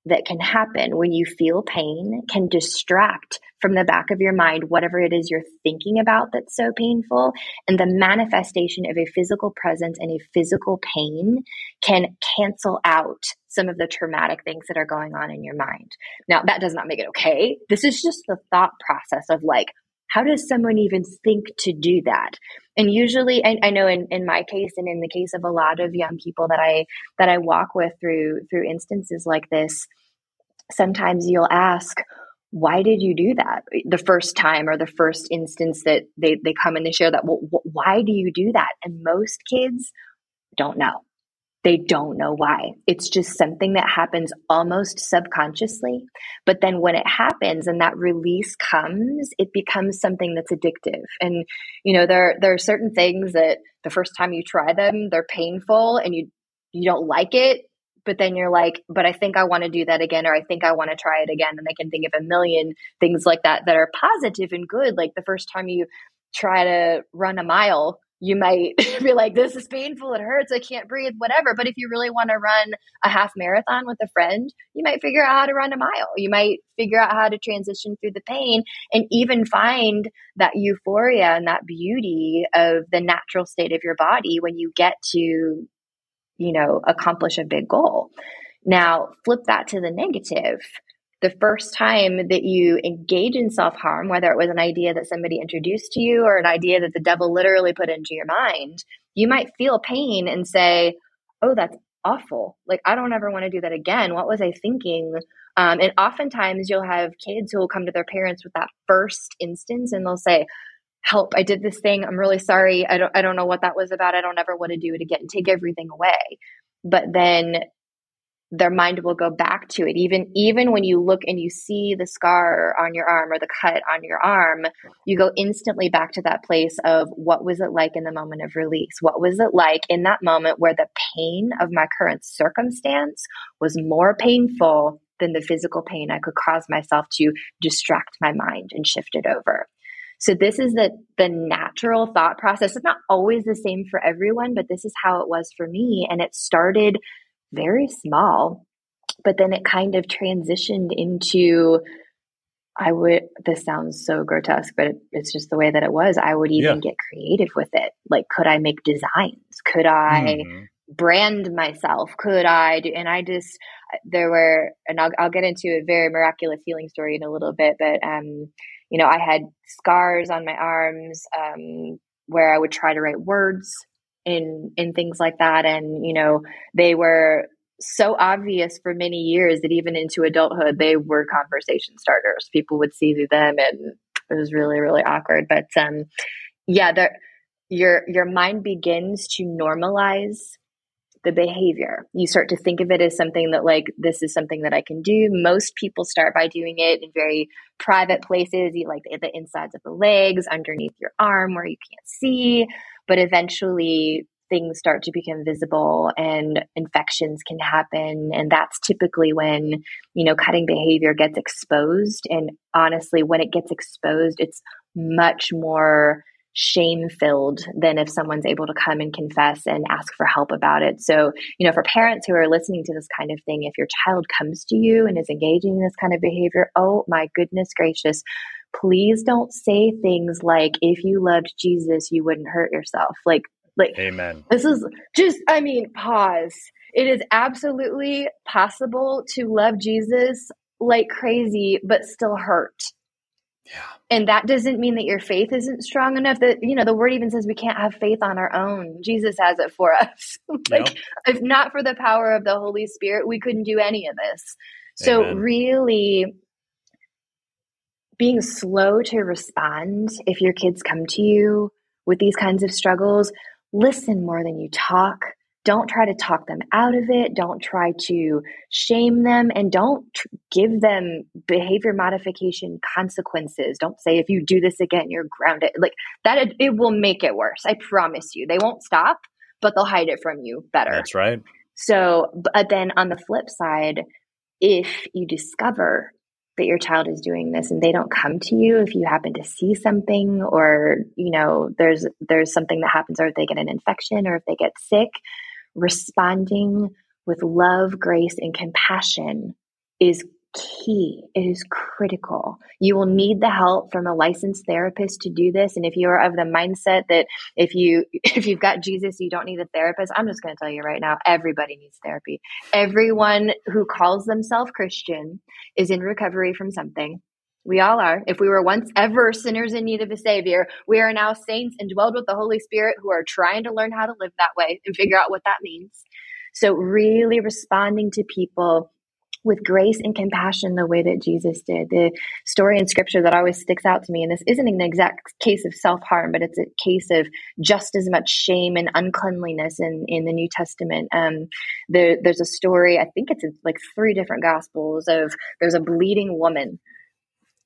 that can happen when you feel pain can distract from the back of your mind whatever it is you're thinking about that's so painful. And the manifestation of a physical presence and a physical pain can cancel out some of the traumatic things that are going on in your mind. Now, that does not make it okay. This is just the thought process of like, how does someone even think to do that? And usually I, I, know in, in my case and in the case of a lot of young people that i that i walk with through through instances like this sometimes you'll ask why did you do that? The first time or the first instance that they, they come and they share that well, why do you do that? And most kids don't know they don't know why. It's just something that happens almost subconsciously. But then when it happens and that release comes, it becomes something that's addictive. And, you know, there, there are certain things that the first time you try them, they're painful and you, you don't like it. But then you're like, but I think I want to do that again, or I think I want to try it again. And I can think of a million things like that that are positive and good. Like the first time you try to run a mile, you might be like, this is painful, it hurts, I can't breathe, whatever. But if you really want to run a half marathon with a friend, you might figure out how to run a mile. You might figure out how to transition through the pain and even find that euphoria and that beauty of the natural state of your body when you get to, you know, accomplish a big goal. Now, flip that to the negative the first time that you engage in self harm, whether it was an idea that somebody introduced to you or an idea that the devil literally put into your mind, you might feel pain and say, Oh, that's awful. Like, I don't ever want to do that again. What was I thinking? Um, and oftentimes you'll have kids who will come to their parents with that first instance and they'll say, help i did this thing i'm really sorry i don't i don't know what that was about i don't ever want to do it again take everything away but then their mind will go back to it even even when you look and you see the scar on your arm or the cut on your arm you go instantly back to that place of what was it like in the moment of release what was it like in that moment where the pain of my current circumstance was more painful than the physical pain, I could cause myself to distract my mind and shift it over. So this is the the natural thought process. It's not always the same for everyone, but this is how it was for me and it started very small, but then it kind of transitioned into I would, this sounds so grotesque, but it, it's just the way that it was. I would even yeah. get creative with it. Like, could I make designs? Could I mm-hmm. brand myself? Could I do, and I just, there were, and I'll, I'll get into a very miraculous healing story in a little bit, but, um, you know, I had scars on my arms, um, where I would try to write words in, in things like that. And, you know, they were so obvious for many years that even into adulthood they were conversation starters. People would see through them and it was really really awkward. But um yeah there your your mind begins to normalize the behavior. You start to think of it as something that like this is something that i can do. Most people start by doing it in very private places like the insides of the legs underneath your arm where you can't see but eventually things start to become visible and infections can happen and that's typically when you know cutting behavior gets exposed and honestly when it gets exposed it's much more shame filled than if someone's able to come and confess and ask for help about it. So, you know, for parents who are listening to this kind of thing, if your child comes to you and is engaging in this kind of behavior, oh my goodness gracious, please don't say things like, if you loved Jesus, you wouldn't hurt yourself. Like, like, amen. This is just, I mean, pause. It is absolutely possible to love Jesus like crazy, but still hurt. Yeah. And that doesn't mean that your faith isn't strong enough that, you know, the word even says we can't have faith on our own. Jesus has it for us. like, if not for the power of the Holy Spirit, we couldn't do any of this. So, Amen. really, being slow to respond if your kids come to you with these kinds of struggles, listen more than you talk. Don't try to talk them out of it. Don't try to shame them and don't tr- give them behavior modification consequences. Don't say, if you do this again, you're grounded. Like that, it, it will make it worse. I promise you. They won't stop, but they'll hide it from you better. That's right. So, but then on the flip side, if you discover that your child is doing this and they don't come to you if you happen to see something or you know there's there's something that happens or if they get an infection or if they get sick responding with love grace and compassion is key. It is critical. You will need the help from a licensed therapist to do this. And if you are of the mindset that if you if you've got Jesus, you don't need a therapist, I'm just going to tell you right now, everybody needs therapy. Everyone who calls themselves Christian is in recovery from something. We all are. If we were once ever sinners in need of a savior, we are now saints and dwelled with the Holy Spirit who are trying to learn how to live that way and figure out what that means. So really responding to people with grace and compassion the way that Jesus did. The story in scripture that always sticks out to me, and this isn't an exact case of self harm, but it's a case of just as much shame and uncleanliness in, in the New Testament. Um, there, there's a story, I think it's like three different gospels, of there's a bleeding woman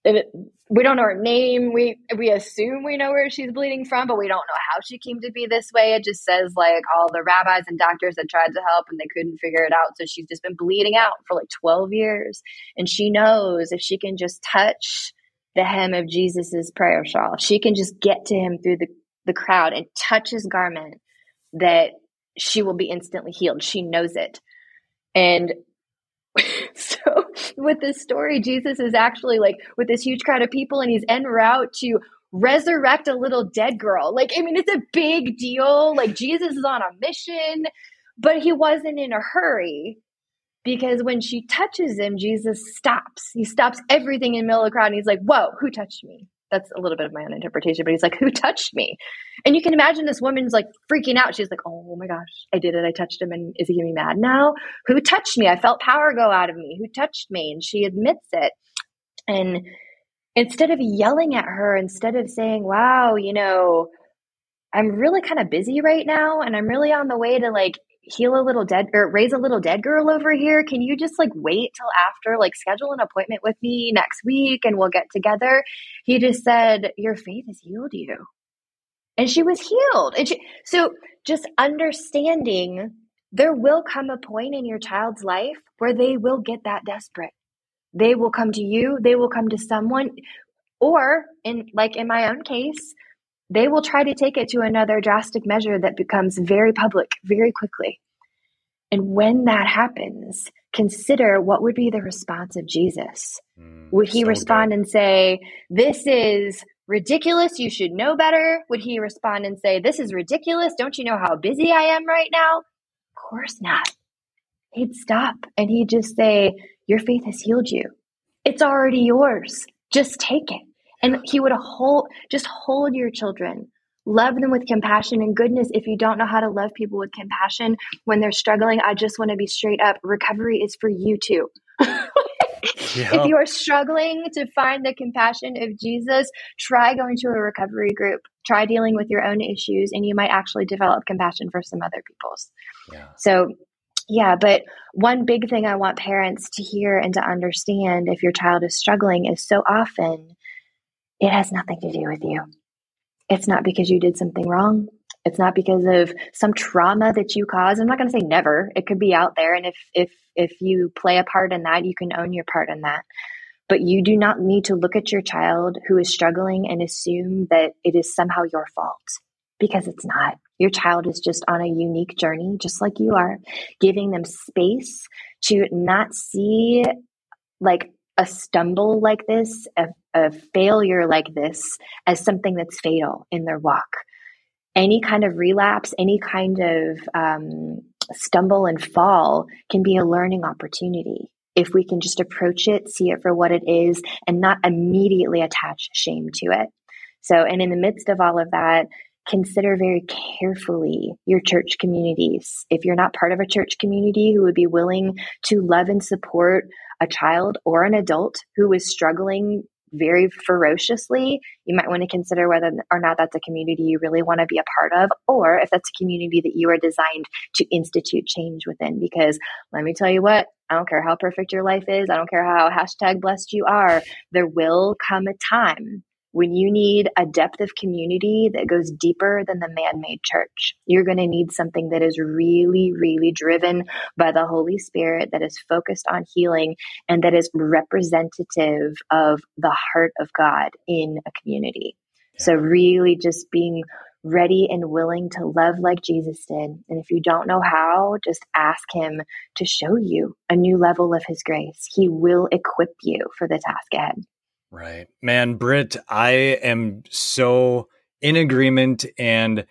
we don't know her name. We we assume we know where she's bleeding from, but we don't know how she came to be this way. It just says like all the rabbis and doctors that tried to help and they couldn't figure it out. So she's just been bleeding out for like 12 years. And she knows if she can just touch the hem of Jesus's prayer shawl, she can just get to him through the, the crowd and touch his garment, that she will be instantly healed. She knows it. And so with this story, Jesus is actually like with this huge crowd of people and he's en route to resurrect a little dead girl. Like, I mean, it's a big deal. Like, Jesus is on a mission, but he wasn't in a hurry because when she touches him, Jesus stops. He stops everything in the middle of the crowd and he's like, Whoa, who touched me? That's a little bit of my own interpretation, but he's like, Who touched me? And you can imagine this woman's like freaking out. She's like, Oh my gosh, I did it. I touched him. And is he getting me mad now? Who touched me? I felt power go out of me. Who touched me? And she admits it. And instead of yelling at her, instead of saying, Wow, you know, I'm really kind of busy right now and I'm really on the way to like heal a little dead or raise a little dead girl over here. Can you just like wait till after, like schedule an appointment with me next week and we'll get together? He just said, Your faith has healed you. And she was healed. And she, so just understanding there will come a point in your child's life where they will get that desperate. They will come to you, they will come to someone, or in like in my own case, they will try to take it to another drastic measure that becomes very public very quickly. And when that happens, consider what would be the response of Jesus. Mm, would he so respond good. and say, This is ridiculous. You should know better. Would he respond and say, This is ridiculous. Don't you know how busy I am right now? Of course not. He'd stop and he'd just say, Your faith has healed you. It's already yours. Just take it. And he would hold, just hold your children. Love them with compassion and goodness. If you don't know how to love people with compassion when they're struggling, I just want to be straight up. Recovery is for you too. If you are struggling to find the compassion of Jesus, try going to a recovery group. Try dealing with your own issues, and you might actually develop compassion for some other people's. Yeah. So, yeah, but one big thing I want parents to hear and to understand if your child is struggling is so often it has nothing to do with you. It's not because you did something wrong. It's not because of some trauma that you caused. I'm not going to say never. It could be out there and if if if you play a part in that, you can own your part in that. But you do not need to look at your child who is struggling and assume that it is somehow your fault because it's not. Your child is just on a unique journey, just like you are, giving them space to not see like a stumble like this, a, a failure like this, as something that's fatal in their walk. Any kind of relapse, any kind of um, stumble and fall can be a learning opportunity if we can just approach it, see it for what it is, and not immediately attach shame to it. So, and in the midst of all of that, consider very carefully your church communities. If you're not part of a church community who would be willing to love and support a child or an adult who is struggling very ferociously, you might want to consider whether or not that's a community you really want to be a part of, or if that's a community that you are designed to institute change within. Because let me tell you what, I don't care how perfect your life is, I don't care how hashtag blessed you are, there will come a time when you need a depth of community that goes deeper than the man made church, you're going to need something that is really, really driven by the Holy Spirit, that is focused on healing, and that is representative of the heart of God in a community. So, really, just being ready and willing to love like Jesus did. And if you don't know how, just ask Him to show you a new level of His grace. He will equip you for the task ahead. Right. Man, Britt, I am so in agreement and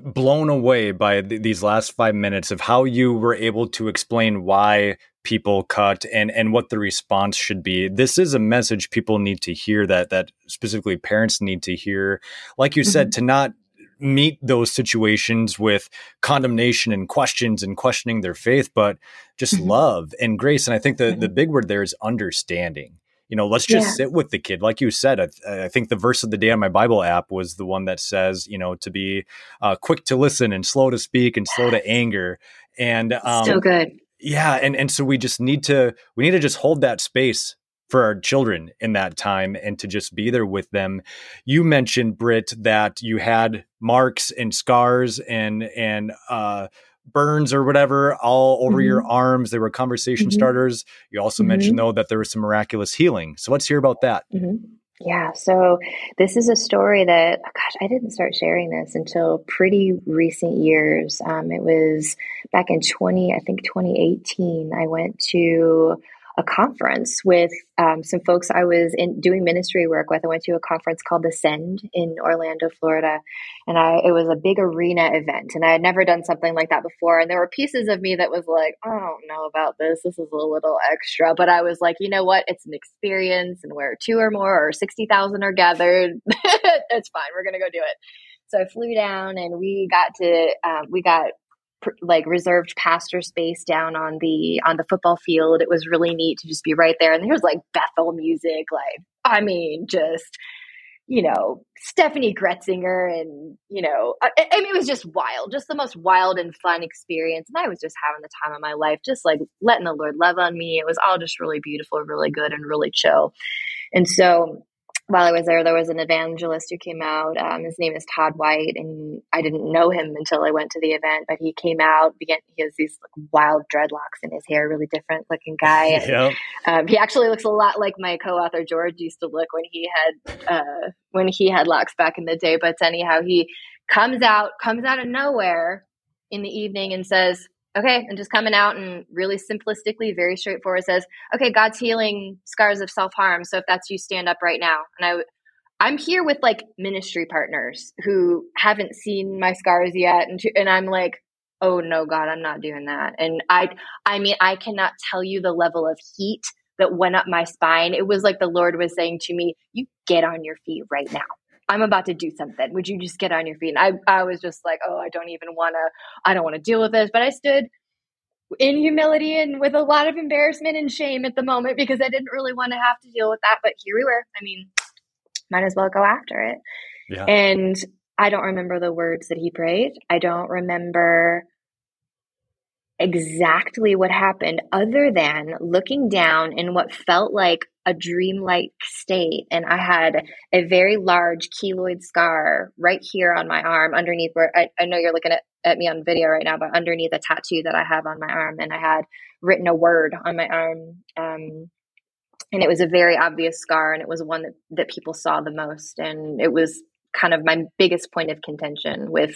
blown away by th- these last five minutes of how you were able to explain why people cut and and what the response should be this is a message people need to hear that that specifically parents need to hear like you mm-hmm. said to not meet those situations with condemnation and questions and questioning their faith but just mm-hmm. love and grace and i think the mm-hmm. the big word there is understanding you know let's just yeah. sit with the kid like you said I, I, think the verse of the day on my bible app was the one that says you know to be uh, quick to listen and slow to speak and slow to anger and um, so good yeah and and so we just need to we need to just hold that space for our children in that time and to just be there with them. You mentioned Britt that you had marks and scars and and uh, burns or whatever all over mm-hmm. your arms. They were conversation mm-hmm. starters. You also mm-hmm. mentioned though that there was some miraculous healing. So let's hear about that. Mm-hmm. Yeah, so this is a story that, gosh, I didn't start sharing this until pretty recent years. Um, it was back in 20, I think 2018. I went to a conference with um, some folks I was in doing ministry work with. I went to a conference called the Send in Orlando, Florida, and I it was a big arena event, and I had never done something like that before. And there were pieces of me that was like, I don't know about this. This is a little extra, but I was like, you know what? It's an experience, and where two or more or sixty thousand are gathered, it's fine. We're gonna go do it. So I flew down, and we got to um, we got like reserved pastor space down on the on the football field. It was really neat to just be right there. And there's like Bethel music, like I mean, just you know Steffany Gretzinger, and you know, I, I, mean, it was just wild, just the most wild and fun experience. And I was just having the time of my life, just like letting the Lord love on me. It was all just really beautiful, really good, and really chill. And so while I was there, there was an evangelist who came out. Um, his name is Todd White, and I didn't know him until I went to the event. But he came out. Began he has these like, wild dreadlocks in his hair, really different looking guy. And, Yep. um, he actually looks a lot like my co-author George used to look when he had uh, when he had locks back in the day. But anyhow, he comes out comes out of nowhere in the evening and says, "Okay," and just coming out and really simplistically, very straightforward says, "Okay, God's healing scars of self harm. So if that's you, stand up right now." And I. I'm here with like ministry partners who haven't seen my scars yet, and and I'm like, oh no, God, I'm not doing that. And I, I mean, I cannot tell you the level of heat that went up my spine. It was like the Lord was saying to me, You get on your feet right now. I'm about to do something. Would you just get on your feet? And I, I was just like, Oh, I don't even want to, I don't want to deal with this. But I stood in humility and with a lot of embarrassment and shame at the moment because I didn't really want to have to deal with that. But here we were. I mean, might as well go after it. Yeah. And I don't remember the words that he prayed. I don't remember exactly what happened other than looking down in what felt like a dreamlike state. And i had a very large keloid scar right here on my arm underneath where i, I know you're looking at, at me on video right now but underneath a tattoo that i have on my arm. And i had written a word on my arm um, and it was a very obvious scar and it was one that, that people saw the most. And it was kind of my biggest point of contention with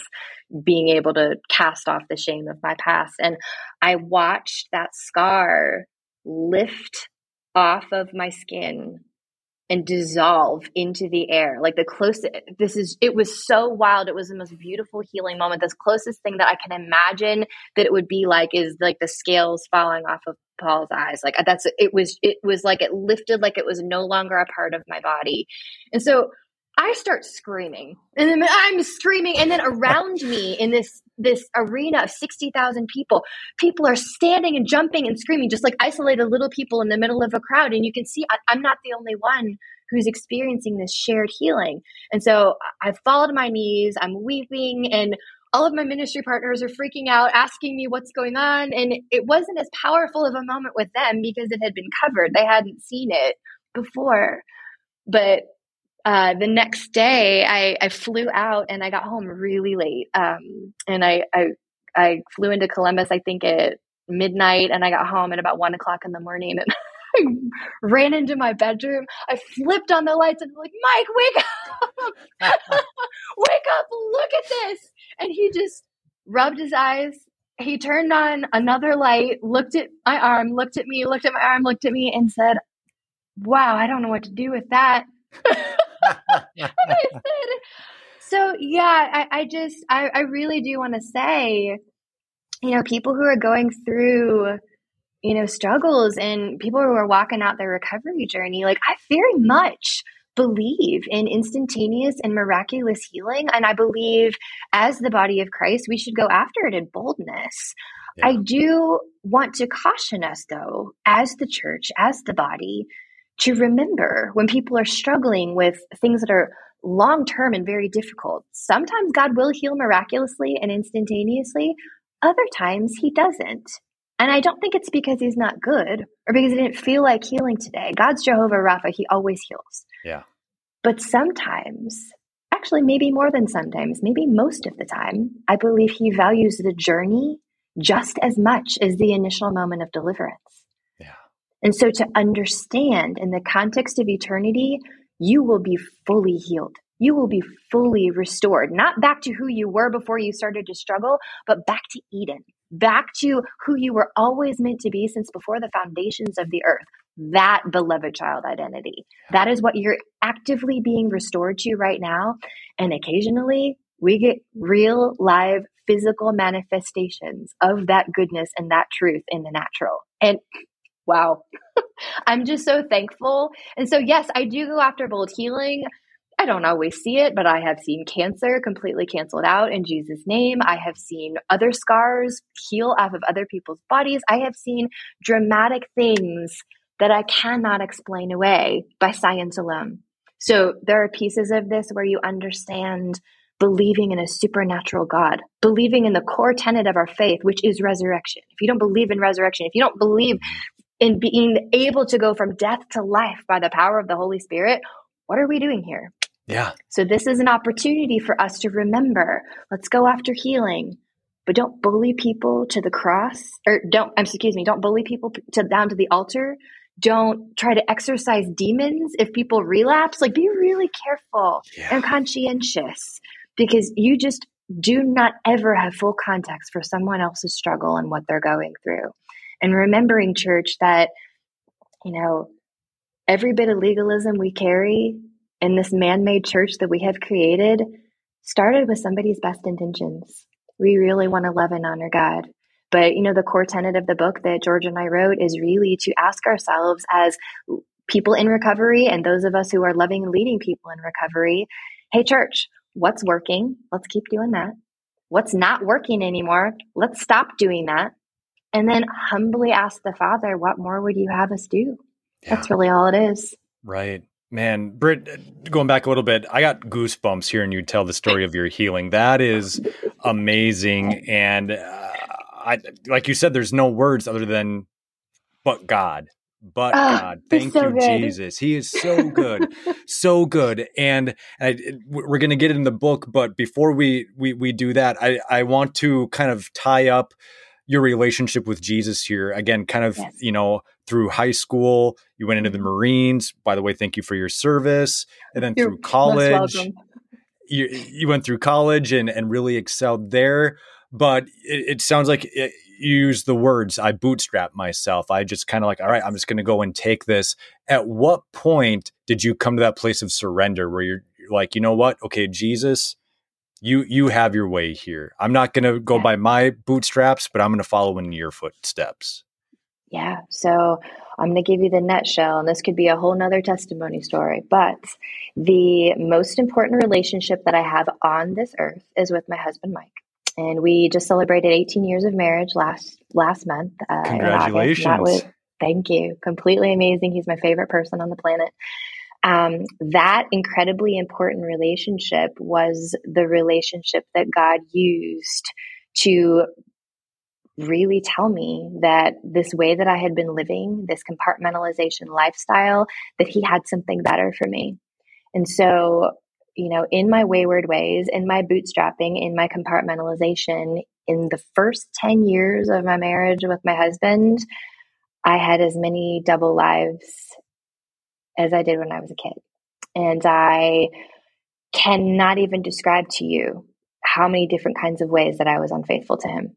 being able to cast off the shame of my past. And I watched that scar lift off of my skin and dissolve into the air. Like the closest, this is, it was so wild. It was the most beautiful healing moment. The closest thing that I can imagine that it would be like is like the scales falling off of Paul's eyes. Like that's, it was, it was like it lifted like it was no longer a part of my body. And so I start screaming, and then I'm screaming, and then around me in this this arena of sixty thousand people, people are standing and jumping and screaming, just like isolated little people in the middle of a crowd. And you can see I, I'm not the only one who's experiencing this shared healing. And so I fall to my knees, I'm weeping, and all of my ministry partners are freaking out, asking me what's going on. And it wasn't as powerful of a moment with them because it had been covered; they hadn't seen it before, but uh, the next day I, I flew out and I got home really late. Um, and I, I, I flew into Columbus, I think at midnight and I got home at about one o'clock in the morning and I ran into my bedroom. I flipped on the lights and I'm like, Mike, wake up, wake up, look at this. And he just rubbed his eyes. He turned on another light, looked at my arm, looked at me, looked at my arm, looked at me and said, wow, I don't know what to do with that. said, so yeah, I, I just I, I really do want to say, you know, people who are going through, you know, struggles and people who are walking out their recovery journey, like I very much believe in instantaneous and miraculous healing. And I believe as the body of Christ, we should go after it in boldness. Yeah. I do want to caution us, though, as the church, as the body, to remember when people are struggling with things that are long term and very difficult. Sometimes God will heal miraculously and instantaneously, other times He doesn't. And I don't think it's because He's not good or because He didn't feel like healing today. God's Jehovah Rapha, He always heals. Yeah. But sometimes, actually, maybe more than sometimes, maybe most of the time, I believe He values the journey just as much as the initial moment of deliverance. And so to understand in the context of eternity, you will be fully healed. You will be fully restored, not back to who you were before you started to struggle, but back to Eden, back to who you were always meant to be since before the foundations of the earth. That beloved child identity. That is what you're actively being restored to right now. And occasionally we get real, live, physical manifestations of that goodness and that truth in the natural. And wow. I'm just so thankful. And so, yes, I do go after bold healing. I don't always see it, but I have seen cancer completely canceled out in Jesus' name. I have seen other scars heal off of other people's bodies. I have seen dramatic things that I cannot explain away by science alone. So there are pieces of this where you understand believing in a supernatural God, believing in the core tenet of our faith, which is resurrection. If you don't believe in resurrection, if you don't believe in being able to go from death to life by the power of the Holy Spirit, what are we doing here? Yeah. So this is an opportunity for us to remember. Let's go after healing, but don't bully people to the cross or don't I'm excuse me, don't bully people to down to the altar. Don't try to exorcise demons if people relapse. Like be really careful Yeah. and conscientious because you just do not ever have full context for someone else's struggle and what they're going through. And remembering, church, that, you know, every bit of legalism we carry in this man made church that we have created started with somebody's best intentions. We really want to love and honor God. But, you know, the core tenet of the book that George and I wrote is really to ask ourselves as people in recovery and those of us who are loving and leading people in recovery hey, church, what's working? Let's keep doing that. What's not working anymore? Let's stop doing that. And then humbly ask the Father, what more would you have us do? That's really all it is. Right. Man, Britt, going back a little bit, I got goosebumps hearing you tell the story of your healing. That is amazing. And uh, I, like you said, there's no words other than, but God, but Oh, God. Thank so you, good. Jesus. He is so good, so good. And I, we're going to get in the book, but before we, we, we do that, I, I want to kind of tie up your relationship with Jesus here again, kind of, Yes. you know, through high school, you went into the Mhm. Marines. By the way, thank you for your service. And then You're through college, you, you went through college and, and really excelled there. But it, it sounds like it, you use the words, I bootstrap myself. I just kind of like, all right, I'm just going to go and take this. At what point did you come to that place of surrender where you're, you're like, you know what? Okay, Jesus, you you have your way here. I'm not going to go by my bootstraps, but I'm going to follow in your footsteps. Yeah. So I'm going to give you the nutshell, and this could be a whole nother testimony story. But the most important relationship that I have on this earth is with my husband, Mike. And we just celebrated 18 years of marriage last last month. Uh, in August. And Congratulations. Was, thank you. Completely amazing. He's my favorite person on the planet. Um, that incredibly important relationship was the relationship that God used to really tell me that this way that I had been living, this compartmentalization lifestyle, that He had something better for me. And so, you know, in my wayward ways, in my bootstrapping, in my compartmentalization, in the first 10 years of my marriage with my husband, I had as many double lives as I did when I was a kid. And I cannot even describe to you how many different kinds of ways that I was unfaithful to him.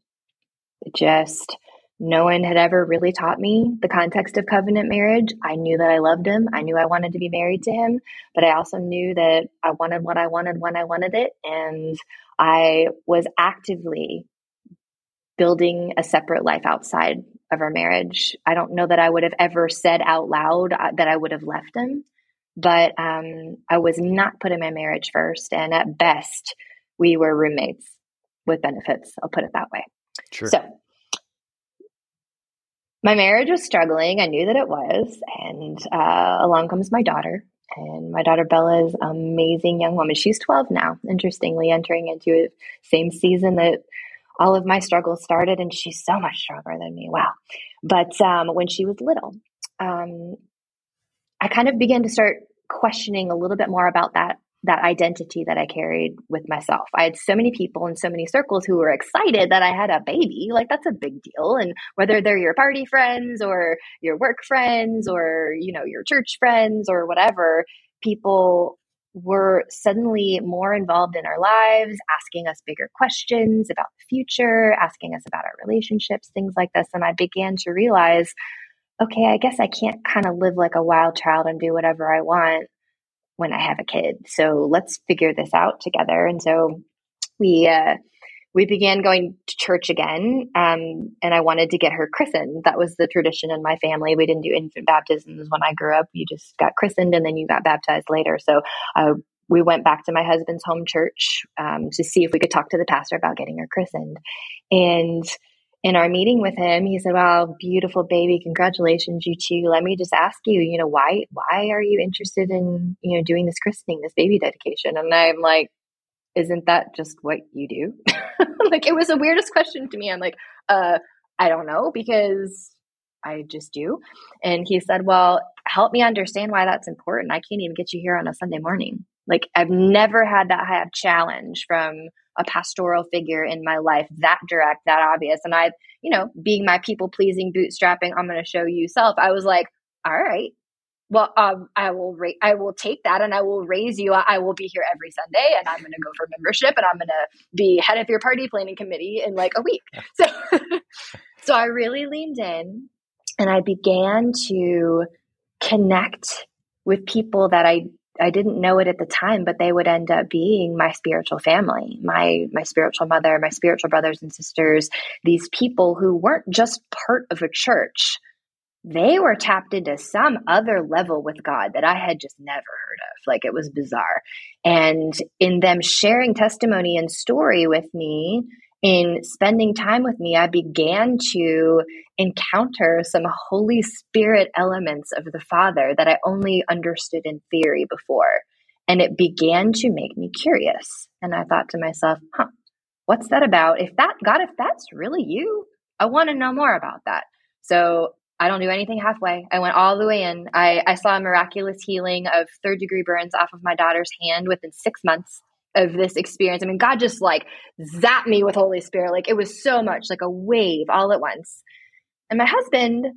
Just no one had ever really taught me the context of covenant marriage. I knew that I loved him. I knew I wanted to be married to him, but I also knew that I wanted what I wanted when I wanted it. And I was actively building a separate life outside of our marriage. I don't know that I would have ever said out loud uh, that I would have left him, but um, I was not putting my marriage first. And at best, we were roommates with benefits. I'll put it that way. Sure. So, my marriage was struggling. I knew that it was. And uh, along comes my daughter. And my daughter Bella is an amazing young woman. She's 12 now, interestingly, entering into a same season that all of my struggles started. And she's so much stronger than me. Wow. But um, when she was little, um, I kind of began to start questioning a little bit more about that that identity that I carried with myself. I had so many people in so many circles who were excited that I had a baby. Like that's a big deal. And whether they're your party friends or your work friends or, you know, your church friends or whatever, people were suddenly more involved in our lives, asking us bigger questions about the future, asking us about our relationships, things like this. And I began to realize, okay, I guess I can't kind of live like a wild child and do whatever I want when I have a kid. So let's figure this out together. And so we uh, we began going to church again, um, and I wanted to get her christened. That was the tradition in my family. We didn't do infant baptisms when I grew up. You just got christened, and then you got baptized later. So uh, we went back to my husband's home church um, to see if we could talk to the pastor about getting her christened. And in our meeting with him, he said, "Wow, beautiful baby! Congratulations, you two. Let me just ask you, you know, why why are you interested in you know doing this christening, this baby dedication?" And I'm like, "Isn't that just what you do?" like it was the weirdest question to me. I'm like, "Uh, I don't know because." I just do. And he said, Well, help me understand why that's important. I can't even get you here on a Sunday morning. Like, I've never had that high of challenge from a pastoral figure in my life that direct, that obvious. And I, you know, being my people pleasing, bootstrapping, I'm going to show you self. I was like, all right, well, um, I will ra- I will take that and I will raise you. I will be here every Sunday and I'm going to go for membership and I'm going to be head of your party planning committee in like a week. So, so I really leaned in and I began to connect with people that I I didn't know it at the time, but they would end up being my spiritual family, my my spiritual mother, my spiritual brothers and sisters, these people who weren't just part of a church. They were tapped into some other level with God that I had just never heard of. Like it was bizarre. And in them sharing testimony and story with me, in spending time with me, I began to encounter some Holy Spirit elements of the Father that I only understood in theory before. And it began to make me curious. And I thought to myself, huh, what's that about? If that, God, if that's really you, I want to know more about that. So I don't do anything halfway. I went all the way in. I, I saw a miraculous healing of third degree burns off of my daughter's hand within six months of this experience. I mean, God just like zapped me with Holy Spirit. Like it was so much like a wave all at once. And my husband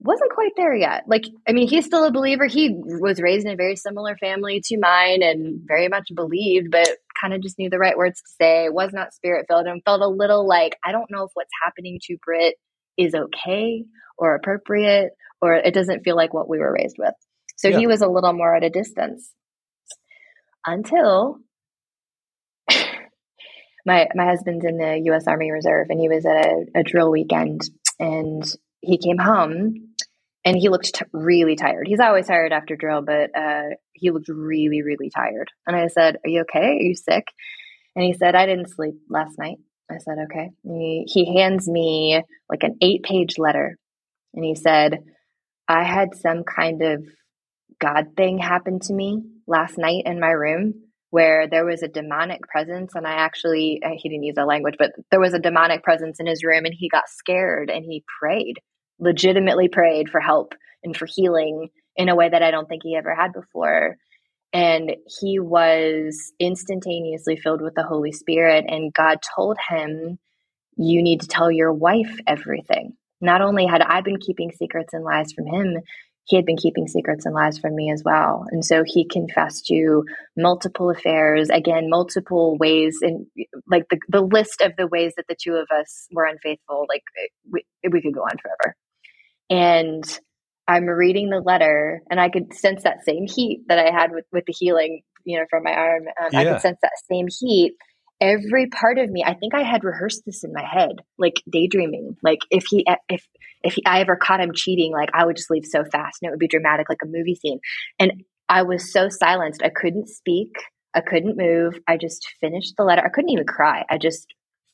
wasn't quite there yet. Like, I mean, he's still a believer. He was raised in a very similar family to mine and very much believed, but kind of just knew the right words to say, was not spirit filled, and felt a little like, I don't know if what's happening to Britt is okay or appropriate, or it doesn't feel like what we were raised with. So yeah. he was a little more at a distance until my my husband's in the U.S. Army Reserve, and he was at a, a drill weekend, and he came home, and he looked t- really tired. He's always tired after drill, but uh, he looked really, really tired. And I said, "Are you okay? Are you sick?" And he said, "I didn't sleep last night." I said, "Okay." He, he hands me like an eight page letter, and he said, "I had some kind of God thing happen to me last night in my room." where there was a demonic presence and i actually uh, he didn't use that language but there was a demonic presence in his room and he got scared and he prayed legitimately prayed for help and for healing in a way that i don't think he ever had before and he was instantaneously filled with the holy spirit and god told him you need to tell your wife everything not only had i been keeping secrets and lies from him he had been keeping secrets and lies from me as well. And so he confessed to multiple affairs, again, multiple ways, and like the, the list of the ways that the two of us were unfaithful, like we, we could go on forever. And I'm reading the letter, and I could sense that same heat that I had with, with the healing, you know, from my arm. Um, yeah. I could sense that same heat. Every part of me i think i had rehearsed this in my head like daydreaming. Like if he if if he, i ever caught him cheating like i would just leave so fast and it would be dramatic like a movie scene. And i was so silenced. I couldn't speak. I couldn't move. I just finished the letter. I couldn't even cry. I just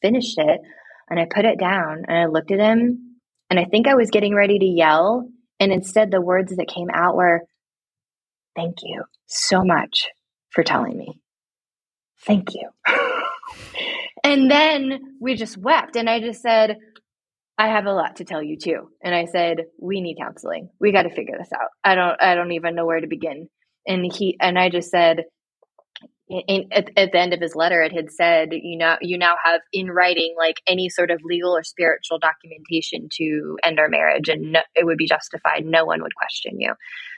finished it and i put it down and i looked at him and i think i was getting ready to yell and instead the words that came out were thank you so much for telling me thank you And then we just wept. And I just said, I have a lot to tell you too. And I said, we need counseling. We got to figure this out. I don't, I don't even know where to begin. And he, and I just said, in, at, at, the end of his letter, it had said, you know, you now have in writing like any sort of legal or spiritual documentation to end our marriage, and no, it would be justified. No one would question you.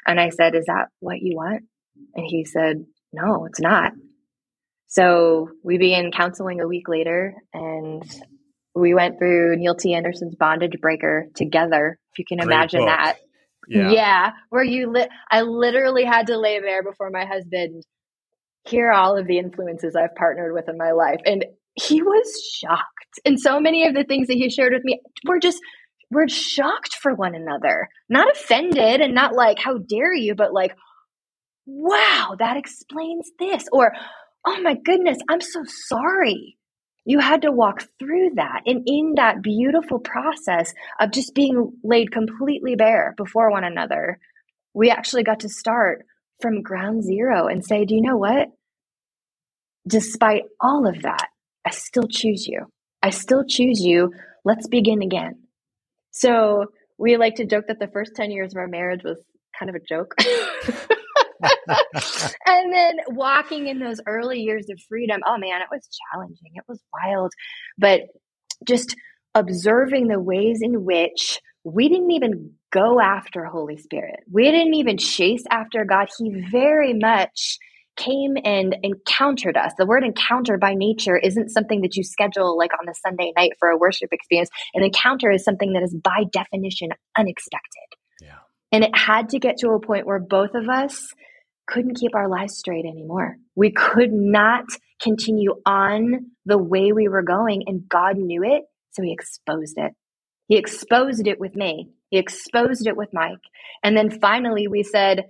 And I said, "Is that what you want?" And he said, "No, it's not." So we began counseling a week later and we went through Neil T. Anderson's Bondage Breaker together, if you can Great imagine book. that. Yeah. yeah. where you li- I literally had to lay there before my husband hear all of the influences I've partnered with in my life and he was shocked. And so many of the things that he shared with me were just we're shocked for one another. Not offended and not like how dare you, but like wow, that explains this or oh my goodness, I'm so sorry. You had to walk through that. And in that beautiful process of just being laid completely bare before one another, we actually got to start from ground zero and say, do you know what? Despite all of that, I still choose you. I still choose you. Let's begin again. So we like to joke that the first 10 years of our marriage was kind of a joke. and then walking in those early years of freedom, oh man, it was challenging. It was wild. But just observing the ways in which we didn't even go after Holy Spirit. We didn't even chase after God. He very much came and encountered us. The word encounter by nature isn't something that you schedule like on a Sunday night for a worship experience. An encounter is something that is by definition unexpected. Yeah. And it had to get to a point where both of us couldn't keep our lives straight anymore. We could not continue on the way we were going, and God knew it, so He exposed it. He exposed it with me, He exposed it with Mike. And then finally, we said,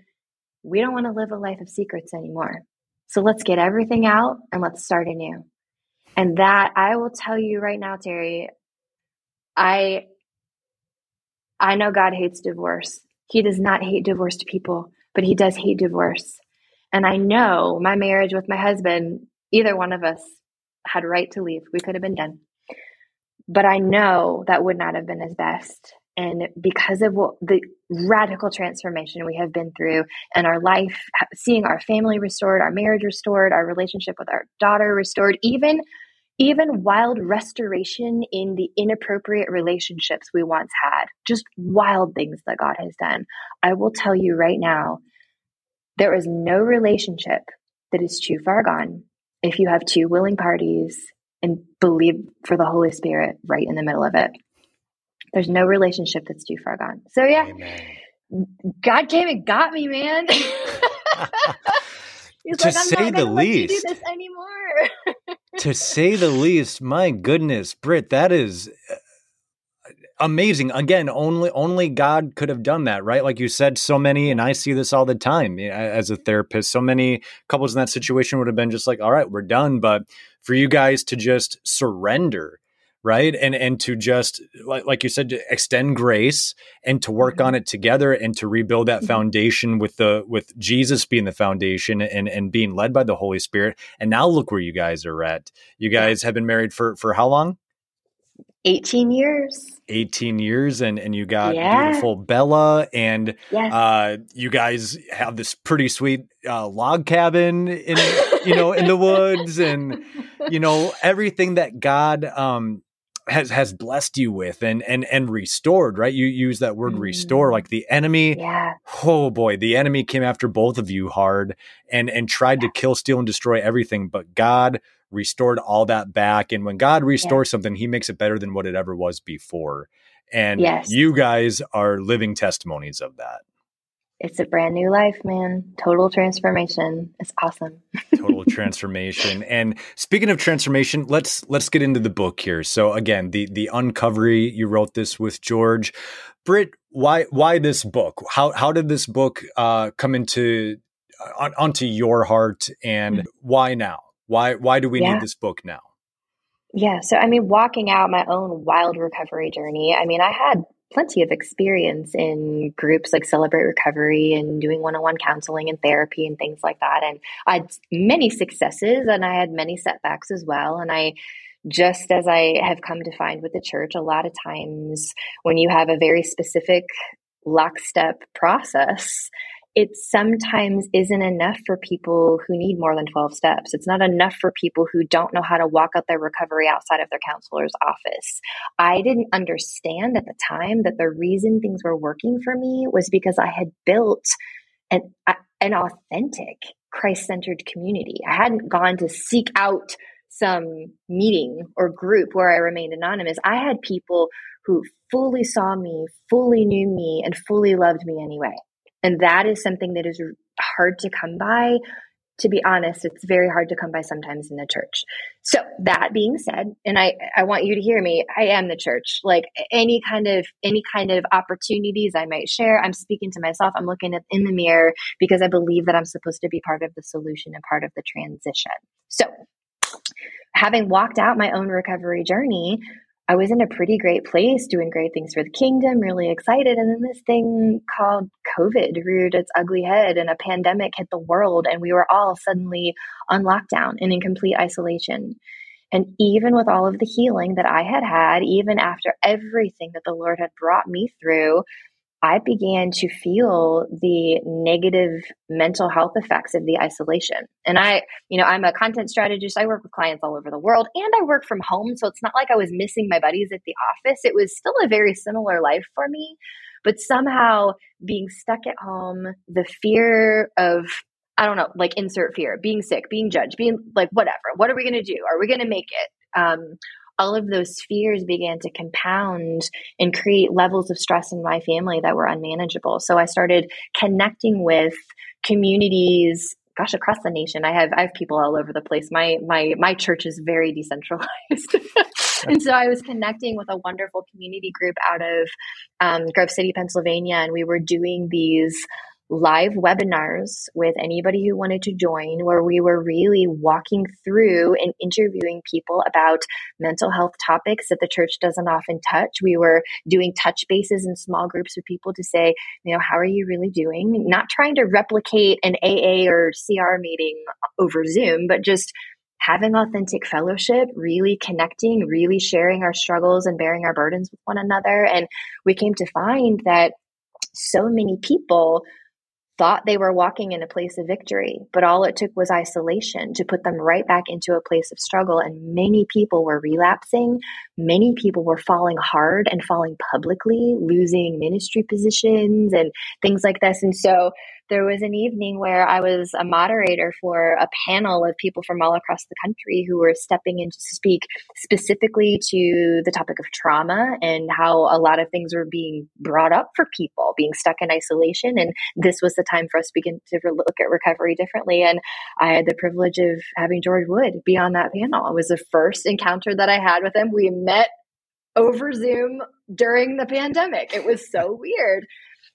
we don't want to live a life of secrets anymore. So let's get everything out and let's start anew. And that I will tell you right now, Terry, I I know God hates divorce. He does not hate divorced people but he does hate divorce. And I know my marriage with my husband, either one of us had right to leave. We could have been done. But I know that would not have been his best. And because of what the radical transformation we have been through and our life, seeing our family restored, our marriage restored, our relationship with our daughter restored, even even wild restoration in the inappropriate relationships we once had, just wild things that God has done. I will tell you right now, there is no relationship that is too far gone if you have two willing parties and believe for the Holy Spirit right in the middle of it. There's no relationship that's too far gone. So yeah, Amen. God came and got me, man. He's to like, say the least, do this anymore. to say the least, my goodness, Britt, that is uh, amazing. Again, only only God could have done that, right? Like you said, so many, and I see this all the time as a therapist. So many couples in that situation would have been just like, "All right, we're done." But for you guys to just surrender right and and to just like, like you said extend grace and to work mm-hmm. on it together and to rebuild that mm-hmm. foundation with the with jesus being the foundation and and being led by the holy spirit and now look where you guys are at you guys have been married for for how long 18 years 18 years and and you got yeah. beautiful bella and yes. uh you guys have this pretty sweet uh log cabin in you know in the woods and you know everything that god um has has blessed you with and and and restored right you use that word mm. restore like the enemy yeah oh boy the enemy came after both of you hard and and tried yeah. to kill steal and destroy everything but god restored all that back and when god restores yeah. something he makes it better than what it ever was before and yes. you guys are living testimonies of that it's a brand new life, man. Total transformation. It's awesome. Transformation. And speaking of transformation, let's let's get into the book here. So again, the the Uncovery, you wrote this with George. Britt, why why this book? How how did this book uh, come into uh, onto your heart and mm-hmm. why now? Why why do we yeah. need this book now? Yeah, so I mean walking out my own wild recovery journey. I mean, I had plenty of experience in groups like Celebrate Recovery and doing one on one counseling and therapy and things like that. And I had many successes and I had many setbacks as well. And I, just as I have come to find with the church, a lot of times when you have a very specific lockstep process, it sometimes isn't enough for people who need more than 12 steps. It's not enough for people who don't know how to walk out their recovery outside of their counselor's office. I didn't understand at the time that the reason things were working for me was because I had built an, an authentic Christ centered community. I hadn't gone to seek out some meeting or group where I remained anonymous. I had people who fully saw me, fully knew me, and fully loved me anyway. And that is something that is hard to come by. To be honest, it's very hard to come by sometimes in the church. So that being said, and I, I want you to hear me, I am the church. Like any kind of any kind of opportunities I might share, I'm speaking to myself. I'm looking at, in the mirror because I believe that I'm supposed to be part of the solution and part of the transition. So having walked out my own recovery journey, I was in a pretty great place, doing great things for the kingdom, really excited. And then this thing called COVID reared its ugly head, and a pandemic hit the world, and we were all suddenly on lockdown and in complete isolation. And even with all of the healing that I had had, even after everything that the Lord had brought me through, I began to feel the negative mental health effects of the isolation. And I, you know, I'm a content strategist. I work with clients all over the world and I work from home. So it's not like I was missing my buddies at the office. It was still a very similar life for me. But somehow being stuck at home, the fear of, I don't know, like insert fear, being sick, being judged, being like, whatever, what are we going to do? Are we going to make it? Um, all of those fears began to compound and create levels of stress in my family that were unmanageable. So I started connecting with communities gosh across the nation. I have i have people all over the place. My my my church is very decentralized. And so i was connecting with a wonderful community group out of um, grove city pennsylvania and we were doing these live webinars with anybody who wanted to join where we were really walking through and interviewing people about mental health topics that the church doesn't often touch. We were doing touch bases in small groups with people to say, you know, how are you really doing? Not trying to replicate an AA or CR meeting over Zoom, but just having authentic fellowship, really connecting, really sharing our struggles and bearing our burdens with one another. And we came to find that so many people thought they were walking in a place of victory, but all it took was isolation to put them right back into a place of struggle. And many people were relapsing. Many people were falling hard and falling publicly, losing ministry positions and things like this. And so there was an evening where I was a moderator for a panel of people from all across the country who were stepping in to speak specifically to the topic of trauma and how a lot of things were being brought up for people being stuck in isolation. And this was the time for us to begin to look at recovery differently. And I had the privilege of having George Wood be on that panel. It was the first encounter that I had with him. We met over Zoom during the pandemic. It was so weird.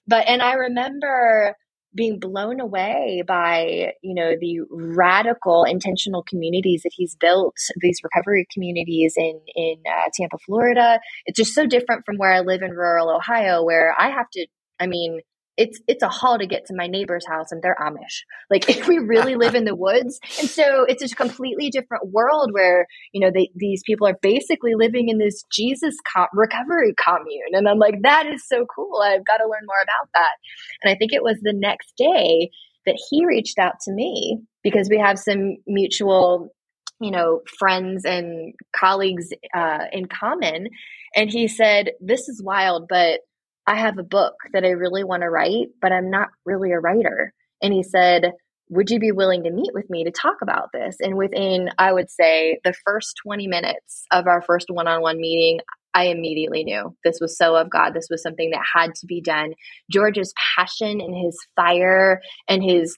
But, and I remember being blown away by you know the radical intentional communities that he's built these recovery communities in in uh, tampa florida. It's just so different from where i live in rural ohio where i have to i mean it's it's a haul to get to my neighbor's house and they're Amish. Like if we really live in the woods. And so it's a completely different world where, you know, they, these people are basically living in this Jesus co- recovery commune. And I'm like, that is so cool. I've got to learn more about that. And I think it was the next day that he reached out to me because we have some mutual, you know, friends and colleagues uh, in common. And he said, this is wild, but I have a book that I really want to write, but I'm not really a writer. And he said, Would you be willing to meet with me to talk about this? And within, I would say, the first 20 minutes of our first one on one meeting, I immediately knew this was so of God. This was something that had to be done. George's passion and his fire and his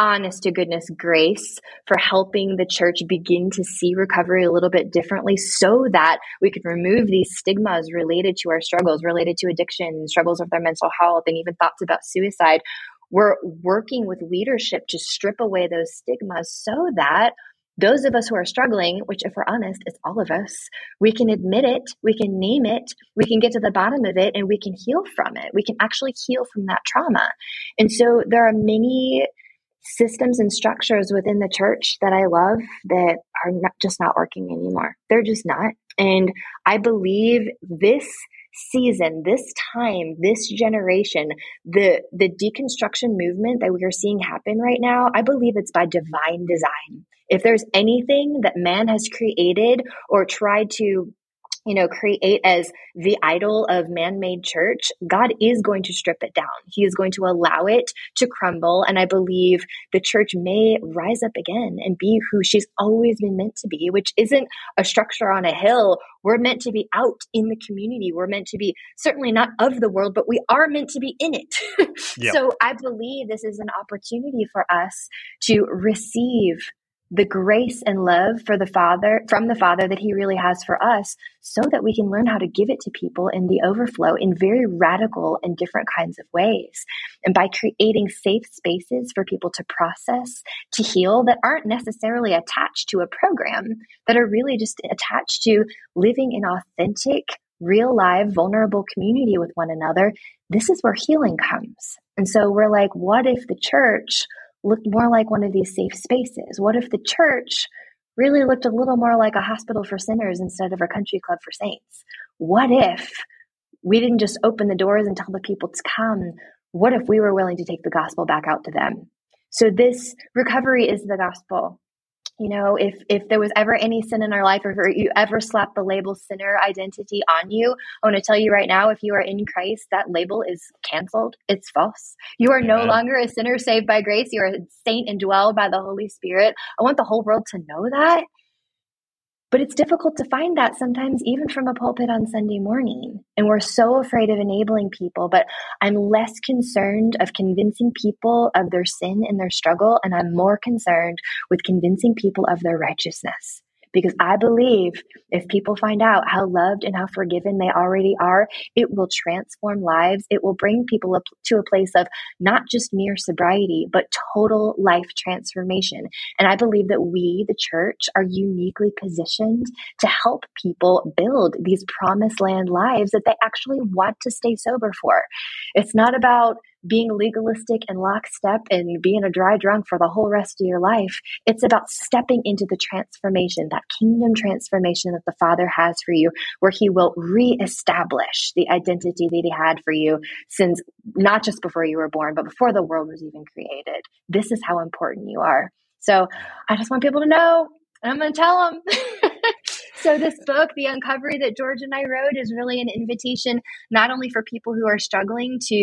honest to goodness grace for helping the church begin to see recovery a little bit differently so that we could remove these stigmas related to our struggles, related to addiction, struggles with our mental health, and even thoughts about suicide. We're working with leadership to strip away those stigmas so that those of us who are struggling, which, if we're honest, is all of us, we can admit it, we can name it, we can get to the bottom of it, and we can heal from it. We can actually heal from that trauma. And so there are many systems and structures within the church that I love that are not, just not working anymore. They're just not. And I believe this season, this time, this generation, the the deconstruction movement that we are seeing happen right now, I believe it's by divine design. If there's anything that man has created or tried to you know, create as the idol of man made church, God is going to strip it down. He is going to allow it to crumble. And I believe the church may rise up again and be who she's always been meant to be, which isn't a structure on a hill. We're meant to be out in the community. We're meant to be certainly not of the world, but we are meant to be in it. yep. So I believe this is an opportunity for us to receive the grace and love for the Father, from the Father that He really has for us, so that we can learn how to give it to people in the overflow in very radical and different kinds of ways. And by creating safe spaces for people to process, to heal, that aren't necessarily attached to a program, that are really just attached to living in authentic, real live, vulnerable community with one another, this is where healing comes. And so we're like, what if the church looked more like one of these safe spaces? What if the church really looked a little more like a hospital for sinners instead of a country club for saints? What if we didn't just open the doors and tell the people to come? What if we were willing to take the gospel back out to them? So, this recovery is the gospel you know if if there was ever any sin in our life or if you ever slapped the label sinner identity on you i want to tell you right now if you are in christ that label is canceled. It's false. You are no longer a sinner saved by grace. You are a saint indwelled by the holy spirit. I want the whole world to know that but it's difficult to find that sometimes, even from a pulpit on Sunday morning. And we're so afraid of enabling people. But I'm less concerned of convincing people of their sin and their struggle. And I'm more concerned with convincing people of their righteousness because I believe if people find out how loved and how forgiven they already are, it will transform lives. It will bring people up to a place of not just mere sobriety, but total life transformation. And I believe that we, the church, are uniquely positioned to help people build these promised land lives that they actually want to stay sober for. It's not about being legalistic and lockstep and being a dry drunk for the whole rest of your life. It's about stepping into the transformation, that kingdom transformation that the Father has for you, where He will reestablish the identity that He had for you since not just before you were born, but before the world was even created. This is how important you are. So I just want people to know, I'm going to tell them. So this book, The Uncovery that George and I wrote, is really an invitation not only for people who are struggling to,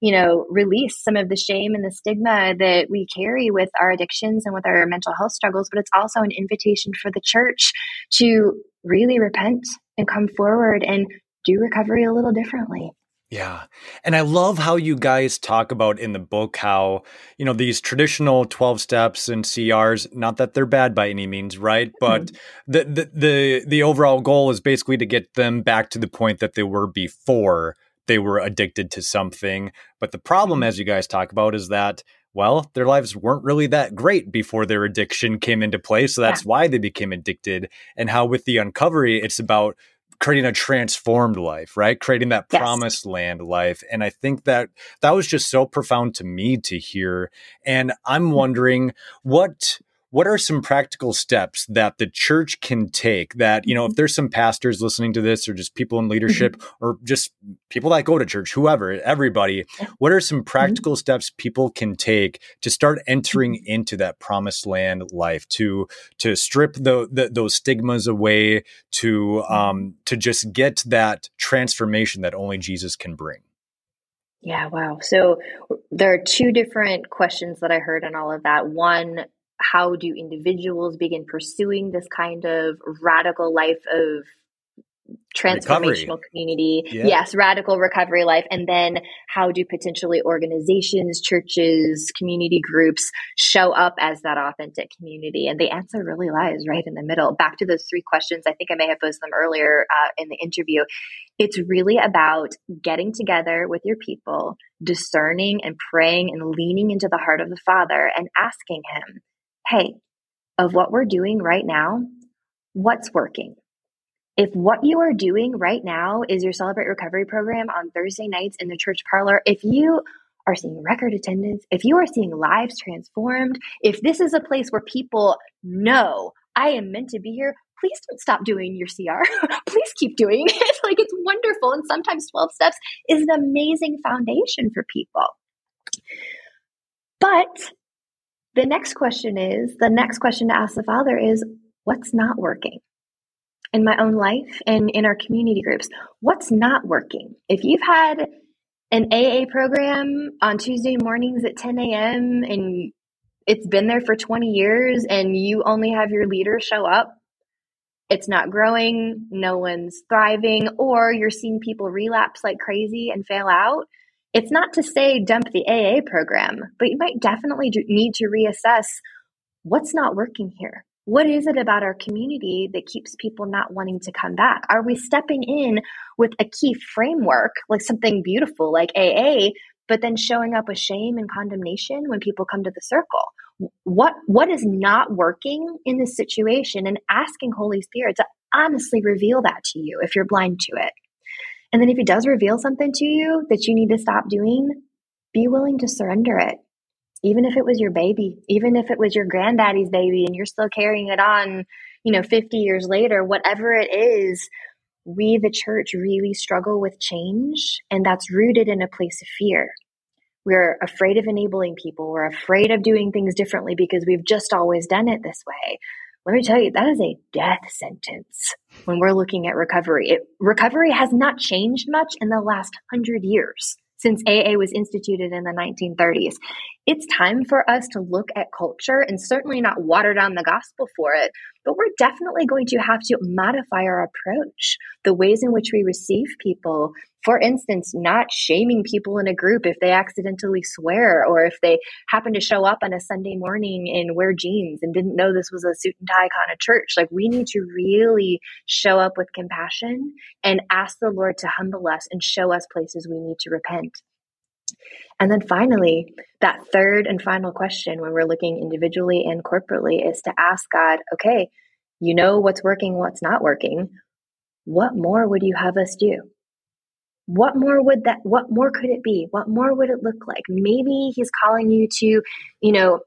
you know, release some of the shame and the stigma that we carry with our addictions and with our mental health struggles, but it's also an invitation for the church to really repent and come forward and do recovery a little differently. Yeah. And I love how you guys talk about in the book how, you know, these traditional 12 steps and CRs, not that they're bad by any means, right? But mm-hmm. the, the the the overall goal is basically to get them back to the point that they were before they were addicted to something. But the problem mm-hmm. as you guys talk about is that well, their lives weren't really that great before their addiction came into play. So that's yeah. why they became addicted. And how with the uncovery, it's about creating a transformed life, right? Creating that yes. promised land life. And I think that that was just so profound to me to hear. And I'm mm-hmm. wondering what what are some practical steps that the church can take that you know if mm-hmm. there's some pastors listening to this or just people in leadership mm-hmm. or just people that go to church whoever everybody what are some practical mm-hmm. steps people can take to start entering into that promised land life to to strip the, the those stigmas away to um to just get that transformation that only jesus can bring yeah, wow. So there are two different questions that I heard in all of that. One, how do individuals begin pursuing this kind of radical life of transformational recovery. community? Yeah. yes radical recovery life. And then how do potentially organizations churches community groups show up as that authentic community? And the answer really lies right in the middle. Back to those three questions i think i may have posed them earlier uh, in the interview. It's really about getting together with your people discerning and praying and leaning into the heart of the father and asking him hey, of what we're doing right now, what's working? If what you are doing right now is your Celebrate Recovery program on Thursday nights in the church parlor, if you are seeing record attendance, if you are seeing lives transformed, if this is a place where people know I am meant to be here, please don't stop doing your CR. please keep doing it. like it's wonderful. And sometimes 12 steps is an amazing foundation for people. But the next question is the next question to ask the Father is what's not working? In my own life and in our community groups, what's not working? If you've had an AA program on Tuesday mornings at 10 a.m. and it's been there for 20 years and you only have your leader show up, it's not growing, no one's thriving, or you're seeing people relapse like crazy and fail out, it's not to say dump the AA program, but you might definitely need to reassess what's not working here. What is it about our community that keeps people not wanting to come back? Are we stepping in with a key framework, like something beautiful like AA, but then showing up with shame and condemnation when people come to the circle? What what is not working in this situation and asking Holy Spirit to honestly reveal that to you if you're blind to it. And then if it does reveal something to you that you need to stop doing, be willing to surrender it. even if it was your baby, even if it was your granddaddy's baby and you're still carrying it on, you know, 50 years later, whatever it is, we, the church, really struggle with change. And that's rooted in a place of fear. We're afraid of enabling people. We're afraid of doing things differently because we've just always done it this way. Let me tell you, that is a death sentence when we're looking at recovery. It, recovery has not changed much in the last hundred years since AA was instituted in the 1930s. It's time for us to look at culture and certainly not water down the gospel for it, but we're definitely going to have to modify our approach, the ways in which we receive people. For instance, not shaming people in a group if they accidentally swear or if they happen to show up on a Sunday morning and wear jeans and didn't know this was a suit and tie kind of church. Like we need to really show up with compassion and ask the Lord to humble us and show us places we need to repent. And then finally, that third and final question when we're looking individually and corporately is to ask God, okay, you know what's working, what's not working. What more would you have us do? What more would that, what more could it be? What more would it look like? Maybe he's calling you to, you know,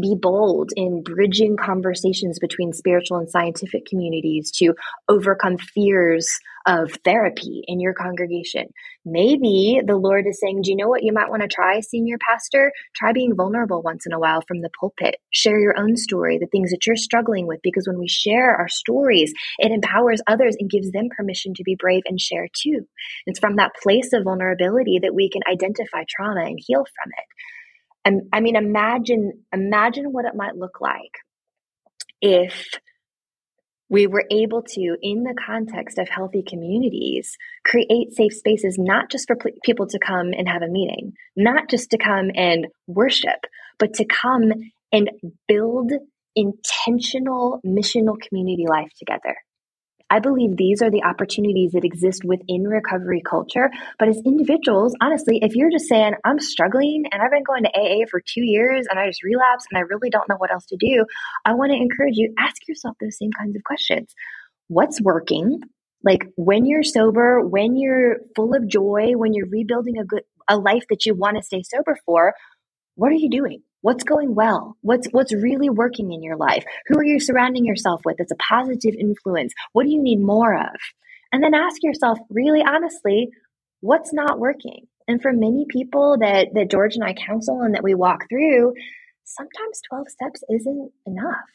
be bold in bridging conversations between spiritual and scientific communities to overcome fears of therapy in your congregation. Maybe the Lord is saying, Do you know what you might want to try, senior pastor? Try being vulnerable once in a while from the pulpit. Share your own story, the things that you're struggling with, because when we share our stories, it empowers others and gives them permission to be brave and share too. It's from that place of vulnerability that we can identify trauma and heal from it. I mean, imagine, imagine what it might look like if we were able to, in the context of healthy communities, create safe spaces, not just for people to come and have a meeting, not just to come and worship, but to come and build intentional missional community life together. I believe these are the opportunities that exist within recovery culture. But as individuals, honestly, if you're just saying, I'm struggling and I've been going to AA for two years and I just relapsed and I really don't know what else to do, I want to encourage you, ask yourself those same kinds of questions. What's working? Like when you're sober, when you're full of joy, when you're rebuilding a good a life that you want to stay sober for, what are you doing? What's going well? What's what's really working in your life? Who are you surrounding yourself with that's a positive influence? What do you need more of? And then ask yourself really honestly, what's not working? And for many people that that George and I counsel and that we walk through, sometimes 12 steps isn't enough.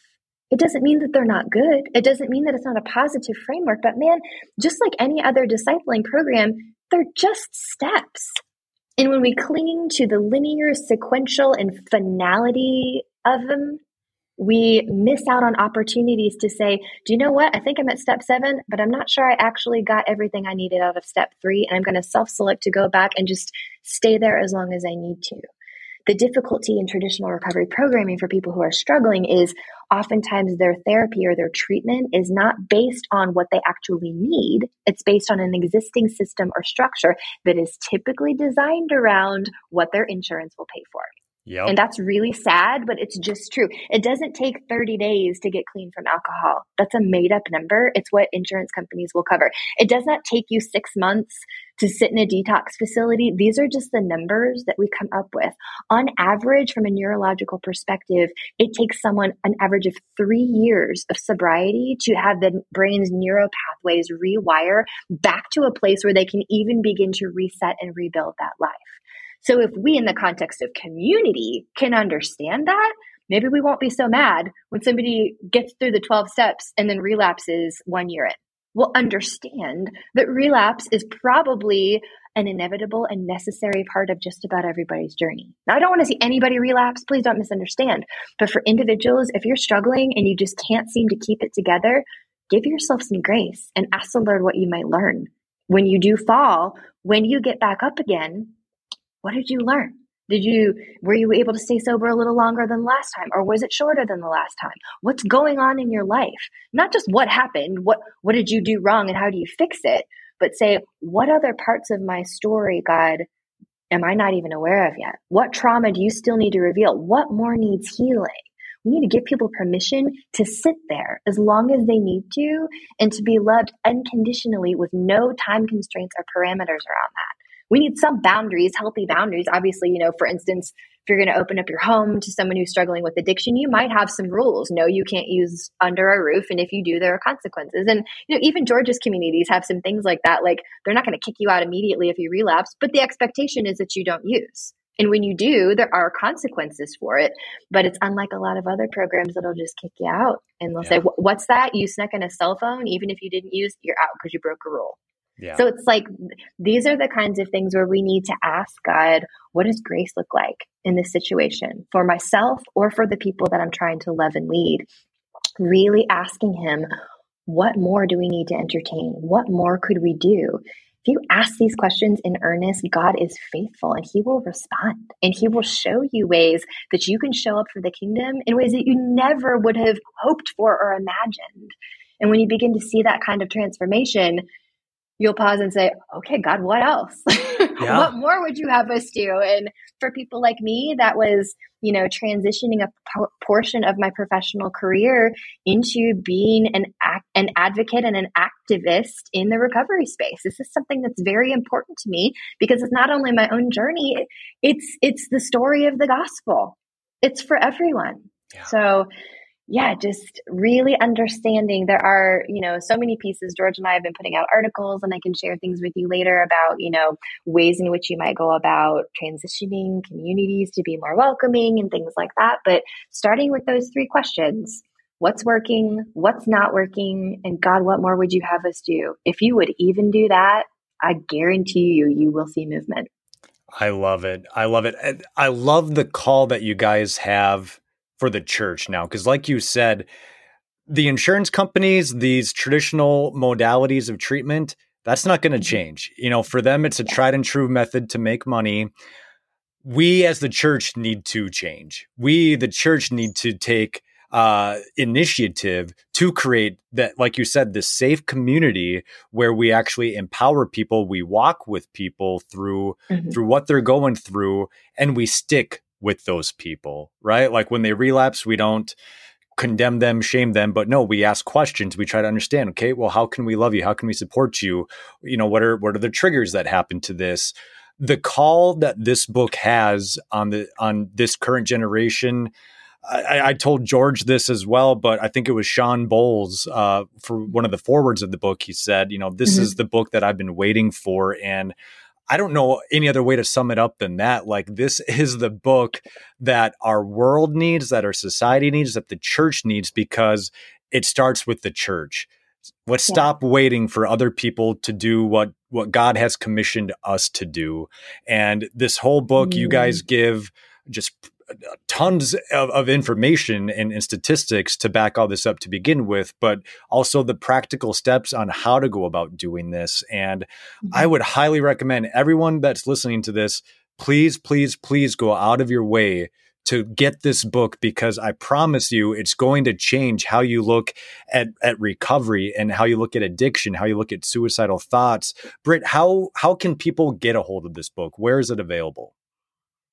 It doesn't mean that they're not good. It doesn't mean that it's not a positive framework, but man, just like any other discipling program, they're just steps. And when we cling to the linear, sequential, and finality of them, we miss out on opportunities to say, do you know what? I think I'm at step seven, but I'm not sure I actually got everything I needed out of step three. And I'm going to self select to go back and just stay there as long as I need to. The difficulty in traditional recovery programming for people who are struggling is oftentimes their therapy or their treatment is not based on what they actually need. It's based on an existing system or structure that is typically designed around what their insurance will pay for. Yep. And that's really sad, but it's just true. It doesn't take 30 days to get clean from alcohol. That's a made up number. It's what insurance companies will cover. It does not take you six months to sit in a detox facility. These are just the numbers that we come up with. On average, from a neurological perspective, it takes someone an average of three years of sobriety to have the brain's neural pathways rewire back to a place where they can even begin to reset and rebuild that life. So if we, in the context of community, can understand that, maybe we won't be so mad when somebody gets through the 12 steps and then relapses one year in. We'll understand that relapse is probably an inevitable and necessary part of just about everybody's journey. Now, I don't want to see anybody relapse. Please don't misunderstand. But for individuals, if you're struggling and you just can't seem to keep it together, give yourself some grace and ask the Lord what you might learn. When you do fall, when you get back up again, what did you learn? Did you were you able to stay sober a little longer than last time or was it shorter than the last time? What's going on in your life? Not just what happened, what what did you do wrong and how do you fix it, but say what other parts of my story, God, am I not even aware of yet? What trauma do you still need to reveal? What more needs healing? We need to give people permission to sit there as long as they need to and to be loved unconditionally with no time constraints or parameters around that. We need some boundaries, healthy boundaries. Obviously, you know, for instance, if you're going to open up your home to someone who's struggling with addiction, you might have some rules. No, you can't use under a roof. And if you do, there are consequences. And, you know, even George's communities have some things like that. Like they're not going to kick you out immediately if you relapse, but the expectation is that you don't use. And when you do, there are consequences for it. But it's unlike a lot of other programs that'll just kick you out and they'll yeah. say, What's that? You snuck in a cell phone? Even if you didn't use, you're out because you broke a rule. Yeah. So it's like these are the kinds of things where we need to ask God, what does grace look like in this situation for myself or for the people that I'm trying to love and lead? Really asking Him, what more do we need to entertain? What more could we do? If you ask these questions in earnest, God is faithful and He will respond and He will show you ways that you can show up for the kingdom in ways that you never would have hoped for or imagined. And when you begin to see that kind of transformation, you'll pause and say, okay, God, what else? Yeah. what more would you have us do? And for people like me, that was, you know, transitioning a portion of my professional career into being an act, an advocate and an activist in the recovery space. This is something that's very important to me because it's not only my own journey, it's it's the story of the gospel. It's for everyone. Yeah. So yeah, just really understanding there are, you know, so many pieces. George and I have been putting out articles and I can share things with you later about, you know, ways in which you might go about transitioning communities to be more welcoming and things like that. But starting with those three questions what's working, what's not working, and God, what more would you have us do? If you would even do that, I guarantee you, you will see movement. I love it. I love it. I love the call that you guys have for the church now because like you said the insurance companies these traditional modalities of treatment that's not going to mm-hmm. change you know for them it's a tried and true method to make money we as the church need to change we the church need to take uh, initiative to create that, like you said, this safe community where we actually empower people. We walk with people through mm-hmm. through what they're going through, and we stick with those people, right? Like when they relapse, we don't condemn them, shame them, but no, we ask questions. We try to understand, okay, well, how can we love you? How can we support you? You know, what are what are the triggers that happen to this? The call that this book has on the on this current generation, I, I, told George this as well, but I think it was Sean Bowles uh, for one of the forwards of the book. He said, "You know, this mm-hmm. is the book that I've been waiting for," and I don't know any other way to sum it up than that. Like, this is the book that our world needs, that our society needs, that the church needs, because it starts with the church. Let's yeah. stop waiting for other people to do what what God has commissioned us to do. And this whole book, mm. you guys give just tons of, of information and, and, statistics to back all this up to begin with, but also the practical steps on how to go about doing this. And mm-hmm. I would highly recommend everyone that's listening to this, please, please, please go out of your way to get this book because I promise you it's going to change how you look at, at recovery and how you look at addiction, how you look at suicidal thoughts. Britt, how how can people get a hold of this book? Where is it available?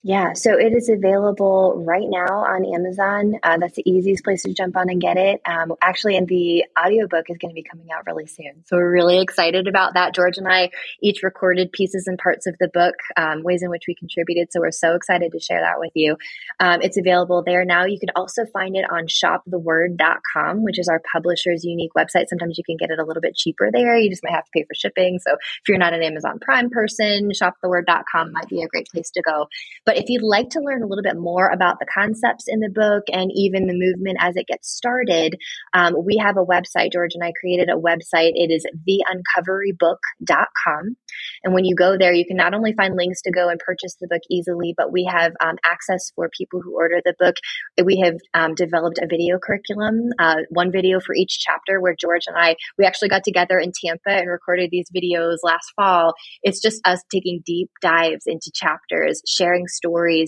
Yeah, so it is available right now on Amazon. Uh, that's the easiest place to jump on and get it. Um, actually, and the audiobook is going to be coming out really soon. So we're really excited about that. George and I each recorded pieces and parts of the book, um, ways in which we contributed. So we're so excited to share that with you. Um, it's available there now. You can also find it on shoptheword.com, which is our publisher's unique website. Sometimes you can get it a little bit cheaper there. You just might have to pay for shipping. So if you're not an Amazon Prime person, shoptheword.com might be a great place to go. If you'd like to learn a little bit more about the concepts in the book and even the movement as it gets started, um, we have a website. George and I created a website. It is theuncoverybook.com. And when you go there, you can not only find links to go and purchase the book easily, but we have um, access for people who order the book. We have um, developed a video curriculum, uh, one video for each chapter, where George and I, we actually got together in Tampa and recorded these videos last fall. It's just us taking deep dives into chapters, sharing stories,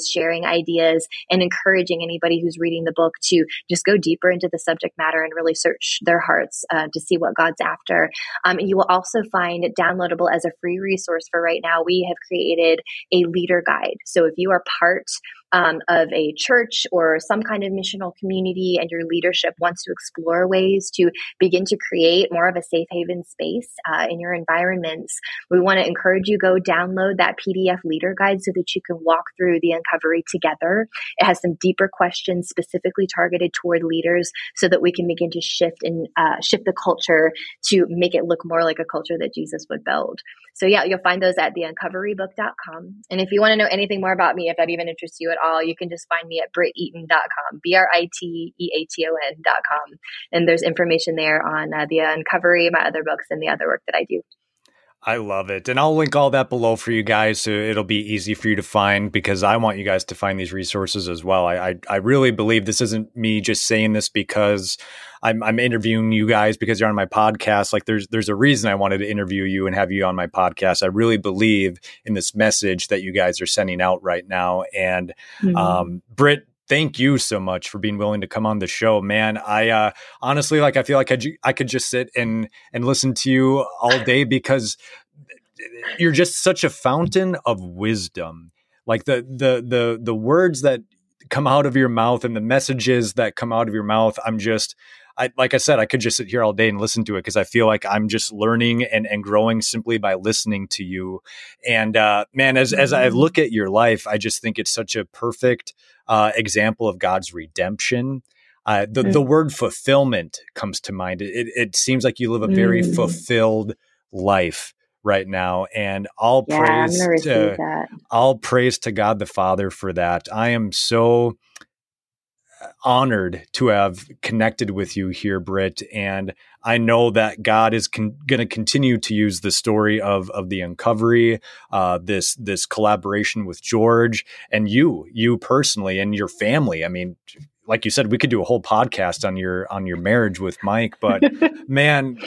sharing ideas, and encouraging anybody who's reading the book to just go deeper into the subject matter and really search their hearts uh, to see what God's after. Um, you will also find it downloadable as a free resource for right now. We have created a leader guide. So if you are part um, of a church or some kind of missional community and your leadership wants to explore ways to begin to create more of a safe haven space uh, in your environments, we want to encourage you go download that PDF leader guide so that you can walk through the uncovery together. It has some deeper questions specifically targeted toward leaders so that we can begin to shift and uh, shift the culture to make it look more like a culture that Jesus would build. So yeah, you'll find those at theuncoverybook.com. And if you want to know anything more about me, if that even interests you at all, you can just find me at britteaton.com, B-R-I-T-E-A-T-O-N.com. And there's information there on uh, the Uncovery, my other books, and the other work that I do. I love it. And I'll link all that below for you guys so it'll be easy for you to find because I want you guys to find these resources as well. I I, I really believe this isn't me just saying this because I'm I'm interviewing you guys because you're on my podcast. Like there's there's a reason I wanted to interview you and have you on my podcast. I really believe in this message that you guys are sending out right now. And mm-hmm. um Britt thank you so much for being willing to come on the show, man. I uh, honestly like I feel like I, I could just sit and and listen to you all day because you're just such a fountain of wisdom. Like the the the the words that come out of your mouth and the messages that come out of your mouth, I'm just I, like I said, I could just sit here all day and listen to it because I feel like I'm just learning and, and growing simply by listening to you. And uh, man, as as I mm-hmm. look at your life, I just think it's such a perfect uh, example of God's redemption. Uh, the mm. the word fulfillment comes to mind. It, it seems like you live a very mm. fulfilled life right now, and all yeah, praise to all praise to God the Father for that. I am so honored to have connected with you here, Britt. And I know that God is con- going to continue to use the story of of the uncovery, uh, this this collaboration with George and you, you personally, and your family. I mean, like you said, we could do a whole podcast on your on your marriage with Mike, but man,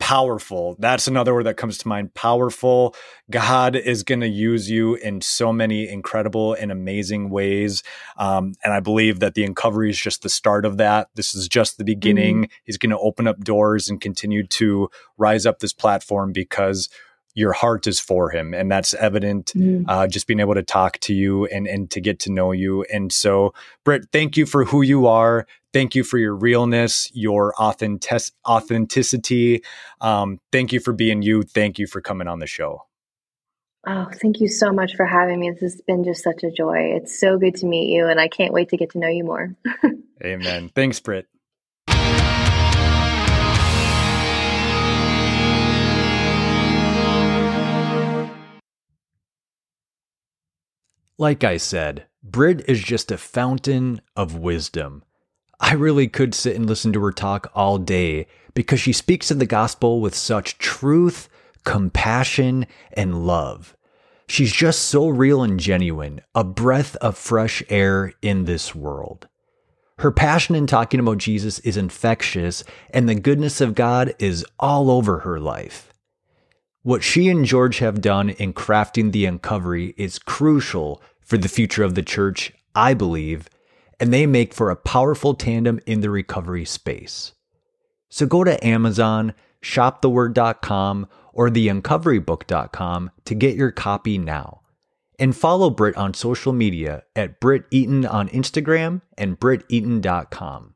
powerful. That's another word that comes to mind. Powerful. God is going to use you in so many incredible and amazing ways. Um, and I believe that the uncovery is just the start of that. This is just the beginning. Mm-hmm. He's going to open up doors and continue to rise up this platform because your heart is for him and that's evident mm. uh, just being able to talk to you and and to get to know you and so britt thank you for who you are thank you for your realness your authentic authenticity um, thank you for being you thank you for coming on the show Oh, thank you so much for having me. This has been just such a joy. It's so good to meet you, and I can't wait to get to know you more. Amen. Thanks, Britt. Like I said, Britt is just a fountain of wisdom. I really could sit and listen to her talk all day because she speaks of the gospel with such truth, compassion, and love. She's just so real and genuine, a breath of fresh air in this world. Her passion in talking about Jesus is infectious, and the goodness of God is all over her life. What she and George have done in crafting the uncovery is crucial for the future of the church, I believe, and they make for a powerful tandem in the recovery space. So go to Amazon, shoptheword.com, or theuncoverybook.com to get your copy now. And follow Britt on social media at Britt Eaton on Instagram and britteaton.com.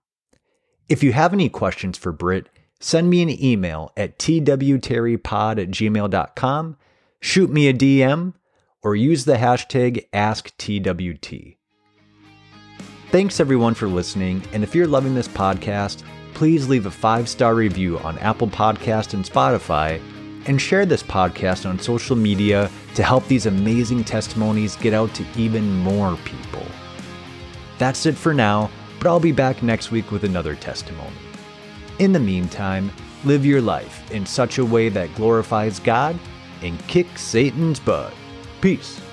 If you have any questions for Britt, send me an email at twterrypod at gmail.com, shoot me a DM, or use the hashtag AskTWT. Thanks everyone for listening, and if you're loving this podcast, please leave a five star review on Apple Podcast and Spotify, and share this podcast on social media to help these amazing testimonies get out to even more people. That's it for now, but I'll be back next week with another testimony. In the meantime, live your life in such a way that glorifies God and kicks Satan's butt. Peace.